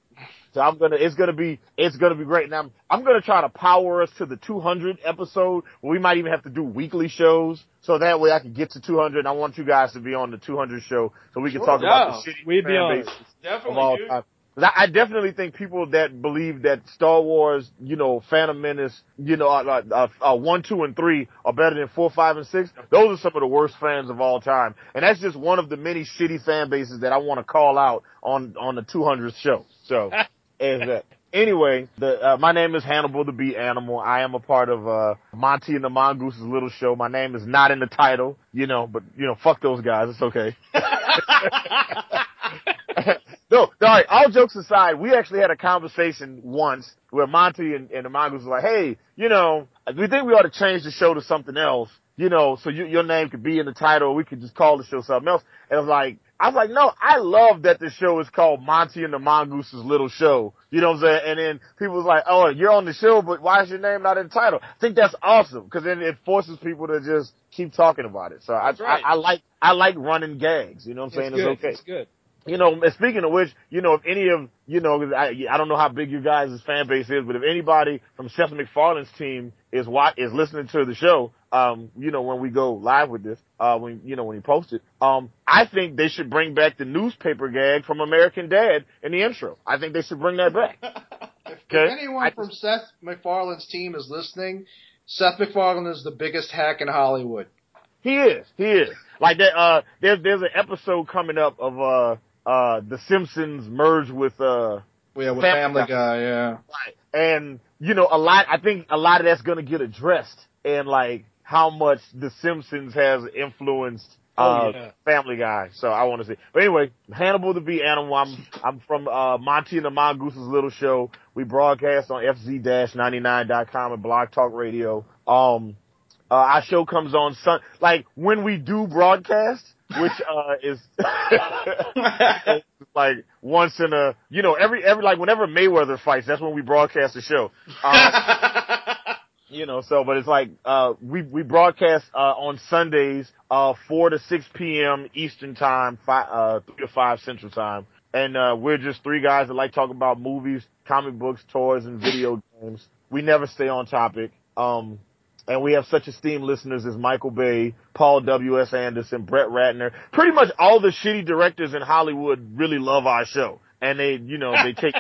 So I'm gonna, it's gonna be, it's gonna be great. Now I'm, I'm gonna try to power us to the 200 episode. We might even have to do weekly shows, so that way I can get to 200. And I want you guys to be on the 200 show, so we can talk about the shitty We'd be fan on bases of Definitely, all dude. time. 'Cause I, I definitely think people that believe that Star Wars, you know, Phantom Menace, you know, uh, uh, uh, one, two, and three are better than four, five, and six. Those are some of the worst fans of all time, and that's just one of the many shitty fan bases that I want to call out on on the 200th show. So, is that anyway? The uh, my name is Hannibal the Beat Animal. I am a part of uh, Monty and the Mongoose's little show. My name is not in the title, you know, but you know, fuck those guys. It's okay. no, all right. All jokes aside, we actually had a conversation once where Monty and, and the Mongoose was like, "Hey, you know, we think we ought to change the show to something else. You know, so you, your name could be in the title. Or we could just call the show something else." And I was like, "I was like, no, I love that the show is called Monty and the Mongoose's Little Show. You know what I'm saying?" And then people was like, "Oh, you're on the show, but why is your name not in the title?" I think that's awesome because then it forces people to just keep talking about it. So I, right. I, I like I like running gags. You know what I'm saying? It's good. okay It's good. You know, speaking of which, you know, if any of, you know, I, I don't know how big you guys' fan base is, but if anybody from Seth MacFarlane's team is wa is listening to the show, um, you know, when we go live with this, uh, when, you know, when he posts it, um, I think they should bring back the newspaper gag from American Dad in the intro. I think they should bring that back. If, Okay. anyone I from Seth MacFarlane's team is listening, Seth MacFarlane is the biggest hack in Hollywood. He is. He is. Like that. Uh, there's there's an episode coming up of uh uh The Simpsons merged with uh Yeah, with Family Family Guy. Guy. Yeah. Right. And, you know, a lot, I think a lot of that's going to get addressed and like how much The Simpsons has influenced, uh, Oh, yeah. Family Guy. So I want to see. But anyway, Hannibal the Beat Animal. I'm, I'm from, uh, Monty and the Mongoose's little show. We broadcast on fz-99.com and Blog Talk Radio. Um, uh, our show comes on Sun, like when we do broadcast, which, uh, is, like once in a, you know, every, every, like whenever Mayweather fights, that's when we broadcast the show. Um, you know, so, but it's like, uh, we, we broadcast, uh, on Sundays, uh, 4 to 6 p.m. Eastern time, five, uh, 3 to 5 Central time. And, uh, we're just three guys that like talk about movies, comic books, toys, and video games. We never stay on topic. Um, and we have such esteemed listeners as Michael Bay, Paul W.S. Anderson, Brett Ratner. Pretty much all the shitty directors in Hollywood really love our show. And they, you know, they take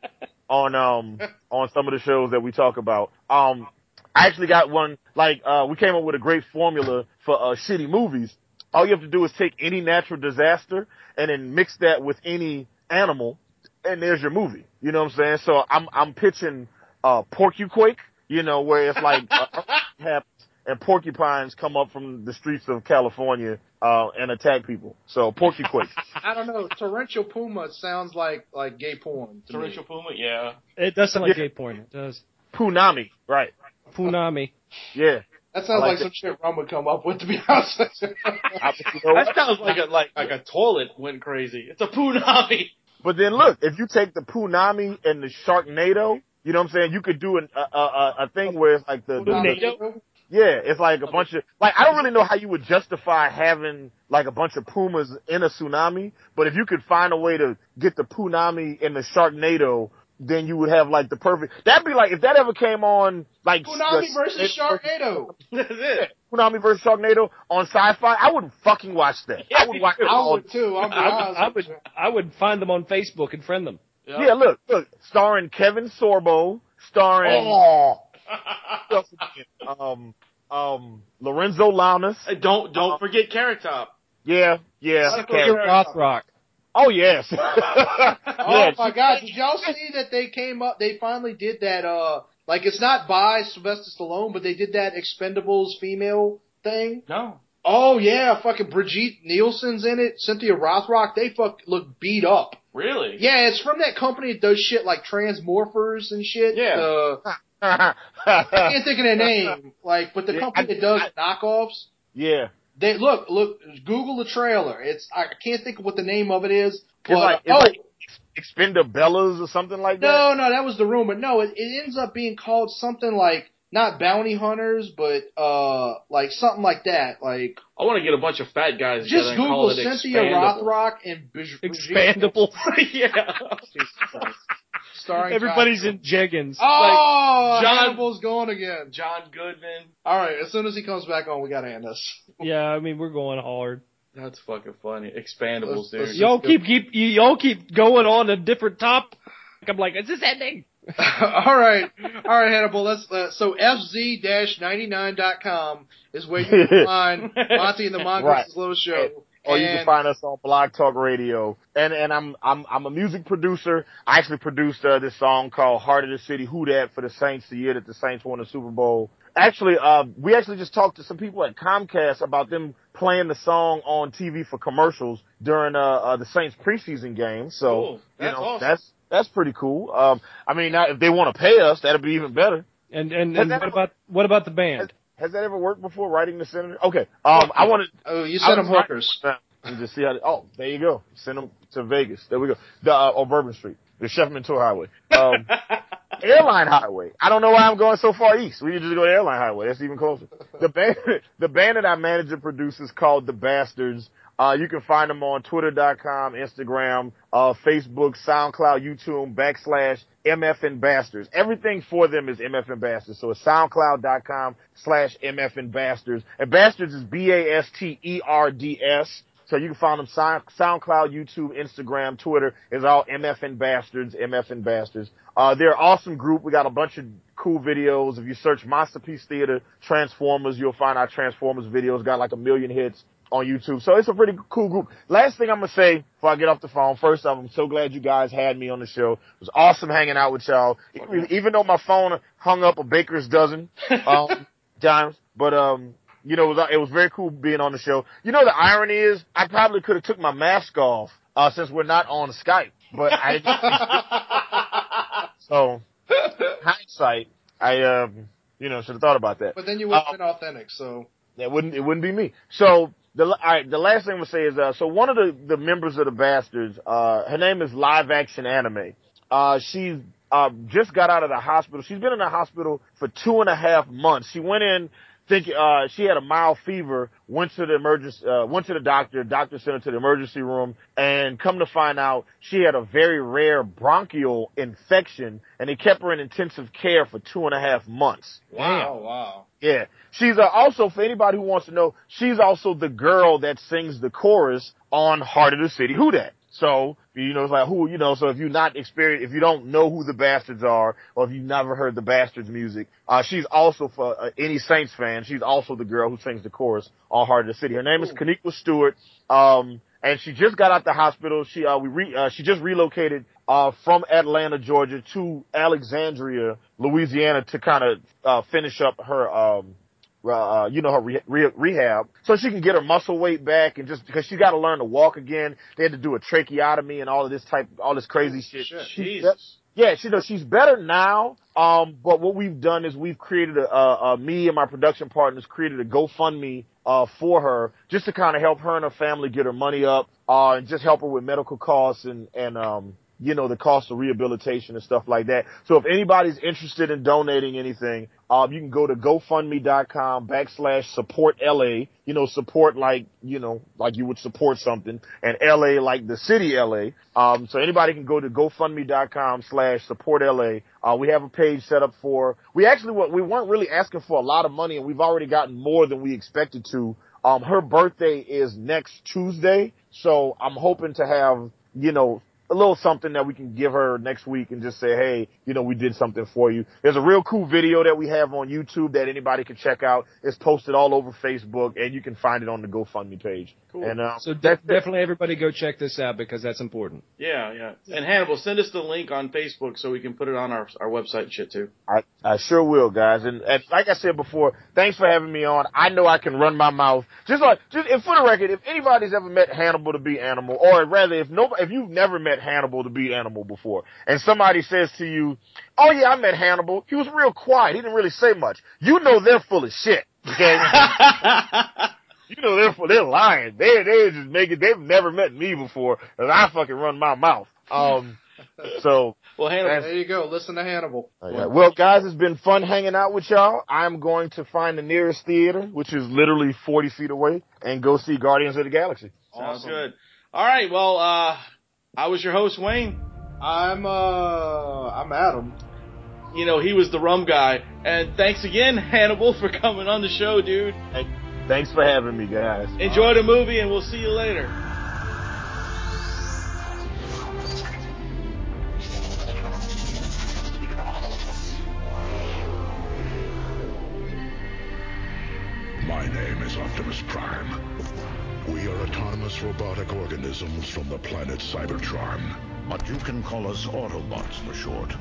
on, um, on some of the shows that we talk about. Um, I actually got one, like, uh, we came up with a great formula for, uh, shitty movies. All you have to do is take any natural disaster and then mix that with any animal and there's your movie. You know what I'm saying? So I'm, I'm pitching, uh, Porcuquake, you know, where it's like, uh, happens and porcupines come up from the streets of California, uh, and attack people. So Porcuquake. I don't know. Torrential Puma sounds like like gay porn. To me. Torrential Puma, yeah. It does sound like Yeah. gay porn. It does. Punami. Right. Punami. Yeah. That sounds I like, like some shit Rum would come up with, to be honest. with you. I, you know what? That sounds like a like like a toilet went crazy. It's a punami. But then look, if you take the Punami and the Sharknado, you know what I'm saying? You could do an, a, a, a thing where it's like the, the, the yeah, it's like a bunch of like I don't really know how you would justify having like a bunch of pumas in a tsunami, but if you could find a way to get the Punami and the Sharknado, then you would have like the perfect. That'd be like if that ever came on like Punami the- versus Sharknado. That's it. Punami versus Sharknado on Sci-Fi, I would fucking watch that. I would watch it I all would too. I'll I, I would. I would find them on Facebook and friend them. Yeah, look, look, starring Kevin Sorbo, starring Oh. um um Lorenzo Lamas. Hey, don't don't forget Carrot Top. Yeah, yeah. Suck Kevin- your- Rothrock. Oh yes. Oh my god, did y'all see that they came up, they finally did that, uh, like it's not by Sylvester Stallone, but they did that Expendables female thing? No. Oh yeah, fucking Brigitte Nielsen's in it, Cynthia Rothrock, they fuck look beat up. Really? Yeah, it's from that company that does shit like Transmorphers and shit. Yeah. Uh, I can't think of their name, like, but the Yeah, company I- that does knockoffs. yeah. They look, look, Google the trailer. It's I can't think of what the name of it is. But, It's like oh, like Expendabelles or something like that. No, no, that was the rumor. No, it, it ends up being called something like not bounty hunters, but uh, like something like that. Like I want to get a bunch of fat guys just and call Google it Cynthia Expandable. Rothrock and Bij- Expandable. yeah. Starring Everybody's John- in jeggings. Oh, John- Hannibal's going again. John Goodman. All right, as soon as he comes back on, we gotta end this. yeah, I mean we're going hard. That's fucking funny. Expandables, Let's- dude. let's- Y'all keep keep you, y'all keep going on a different topic. I'm like, is this ending? all right, all right, Hannibal. Let's uh, so fz-99.com is where you can find Monty and the Mongoose' Right. little show. Or you can find us on Blog Talk Radio. And and I'm I'm I'm a music producer. I actually produced uh, this song called Heart of the City Who Dat for the Saints the year that the Saints won the Super Bowl. Actually, uh, we actually just talked to some people at Comcast about them playing the song on TV for commercials during uh, uh the Saints preseason game. So Cool. you That's know awesome. that's that's pretty cool. Um, I mean, now if they want to pay us, that'd be even better. And and, and what ever- about what about the band? Has that ever worked before? Writing the senator? Okay. Um, I want to. Oh, you I sent him was- hookers. And just see how. They, oh, there you go. Send them to Vegas. There we go. The uh, on Bourbon Street, the Chef Menteur Highway, um, Airline Highway. I don't know why I'm going so far east. We could just go to Airline Highway. That's even closer. The band, the band that I manage and produce is called The Bastards. Uh, you can find them on Twitter.com, Instagram, uh, Facebook, SoundCloud, YouTube, backslash MFN Bastards. Everything for them is MFN Bastards. So it's SoundCloud.com slash MFN Bastards. And Bastards is B-A-S-T-E-R-D-S. So you can find them Sound, SoundCloud, YouTube, Instagram, Twitter. It's all MFN Bastards, MFN Bastards. Uh, they're an awesome group. We got a bunch of cool videos. If you search Masterpiece Theater Transformers, you'll find our Transformers videos. Got like a million hits on YouTube. So it's a pretty cool group. Last thing I'm gonna say before I get off the phone. First off, I'm so glad you guys had me on the show. It was awesome hanging out with y'all. Even, even though my phone hung up a baker's dozen um, times, but um, you know, it was, it was very cool being on the show. You know, the irony is I probably could have took my mask off uh, since we're not on Skype, but I so hindsight, I um, you know, should have thought about that. But then you would have Uh, been authentic, so. That wouldn't it wouldn't be me. So the all right, the last thing I'm gonna say is uh, so one of the the members of the bastards, uh, her name is Live Action Anime. Uh, she uh just got out of the hospital. She's been in the hospital for two and a half months. She went in thinking uh she had a mild fever, went to the emergency uh went to the doctor, doctor sent her to the emergency room and come to find out she had a very rare bronchial infection and they kept her in intensive care for two and a half months. Wow. wow. Yeah. She's uh, also, for anybody who wants to know, she's also the girl that sings the chorus on Heart of the City Who Dat. So, you know, it's like who, you know, so if you're not experienced, if you don't know who the Bastards are, or if you've never heard the Bastards music, uh, she's also for uh, any Saints fan, she's also the girl who sings the chorus on Heart of the City. Her name is Kaniqua Stewart. Um, and she just got out the hospital. She, uh, we re, uh, she just relocated, uh, from Atlanta, Georgia to Alexandria, Louisiana to kind of, uh, finish up her, um, uh, you know, her re- re- rehab, so she can get her muscle weight back, and just because she got to learn to walk again, they had to do a tracheotomy and all of this type, all this crazy shit. shit. She- Jesus. Yeah, she knows she's better now. Um, but what we've done is we've created a, a, a me and my production partners created a GoFundMe uh, for her just to kind of help her and her family get her money up, uh, and just help her with medical costs and and um, you know, the cost of rehabilitation and stuff like that. So if anybody's interested in donating anything, um, you can go to GoFundMe.com backslash support LA, you know, support like, you know, like you would support something and LA like the city LA. Um, so anybody can go to GoFundMe.com slash support LA. Uh, we have a page set up for, we actually, we weren't really asking for a lot of money and we've already gotten more than we expected to. Um, her birthday is next Tuesday. So I'm hoping to have, you know, a little something that we can give her next week and just say, hey, you know, we did something for you. There's a real cool video that we have on YouTube that anybody can check out. It's posted all over Facebook and you can find it on the GoFundMe page. Cool. And, uh, So de- definitely everybody go check this out because that's important. Yeah, yeah. And Hannibal, send us the link on Facebook so we can put it on our our website and shit too. I, I sure will, guys. And, and like I said before, thanks for having me on. I know I can run my mouth. Just like, just and for the record, if anybody's ever met Hannibal the Beat Animal, or rather, if no, if you've never met Hannibal the Beat Animal before, and somebody says to you, "Oh yeah, I met Hannibal. He was real quiet. He didn't really say much," you know they're full of shit. Okay. you know they're they're lying. They they just making. They've never met me before, and I fucking run my mouth. Um. So well, Hannibal, There you go. Listen to Hannibal. Okay. Well, guys, it's been fun hanging out with y'all. I'm going to find the nearest theater, which is literally 40 feet away, and go see Guardians of the Galaxy. sounds Awesome. good. All right, well, uh, I was your host, Wayne. I'm uh I'm Adam. You know, he was the rum guy. And thanks again, Hannibal, for coming on the show, dude. Thanks for having me, guys. Enjoy the movie, and we'll see you later. Robotic organisms from the planet Cybertron. But you can call us Autobots for short.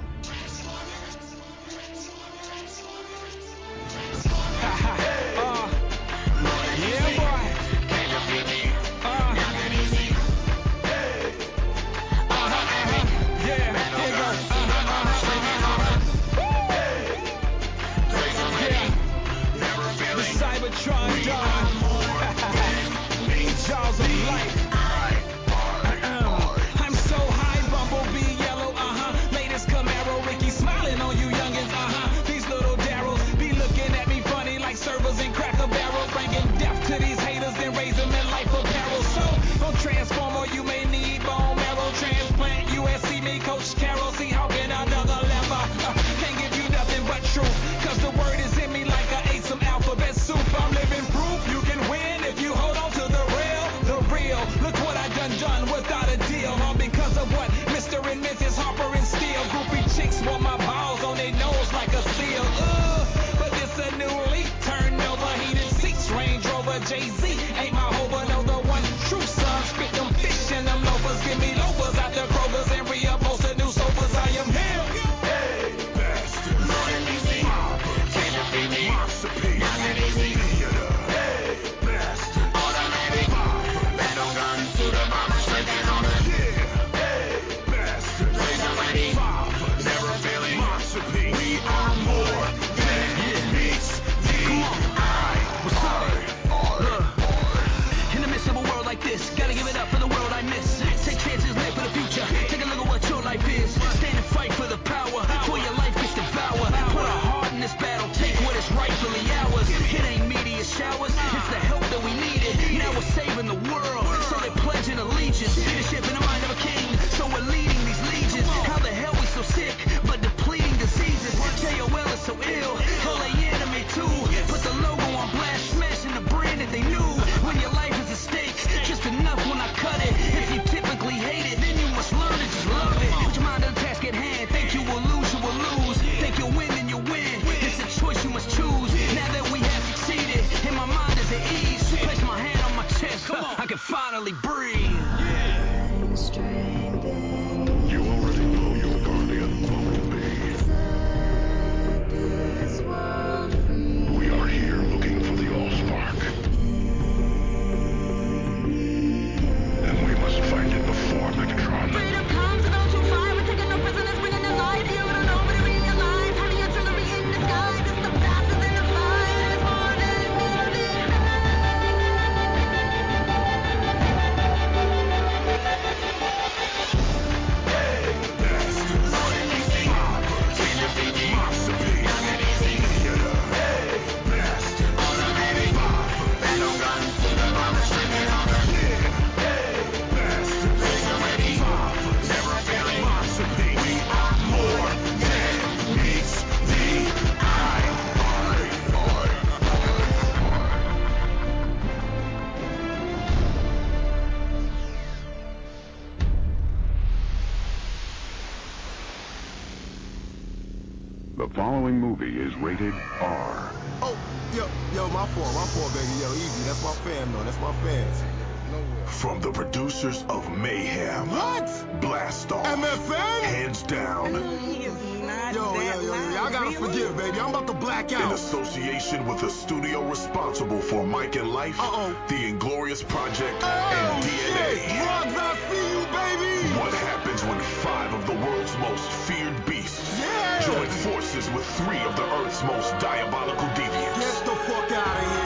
So ill, I'm about to black In association with the studio responsible for Mike and Life, Uh-oh. The Inglorious Project, Oh, and shit. DNA. Drugs, I see you, baby. What happens when five of the world's most feared beasts Yeah. join forces with three of the Earth's most diabolical deviants? Get the fuck out of here.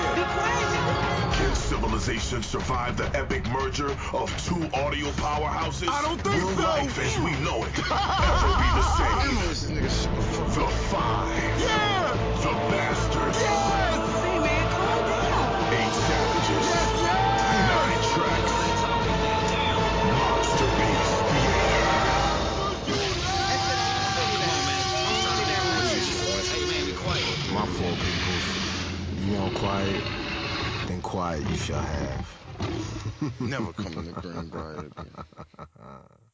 Quiet, nigga. Can civilization survive the epic merger of two audio powerhouses? I don't think Will so. life as we know it ever be the same? The Five. Yeah. The Bastards. Yes. Hey, man, calm down. Eight Savages. Yes, yes. Nine Tracks. Monster Beast Theater. My fault, people. You want quiet? Quiet you shall have. Never come in the Greenbrier again.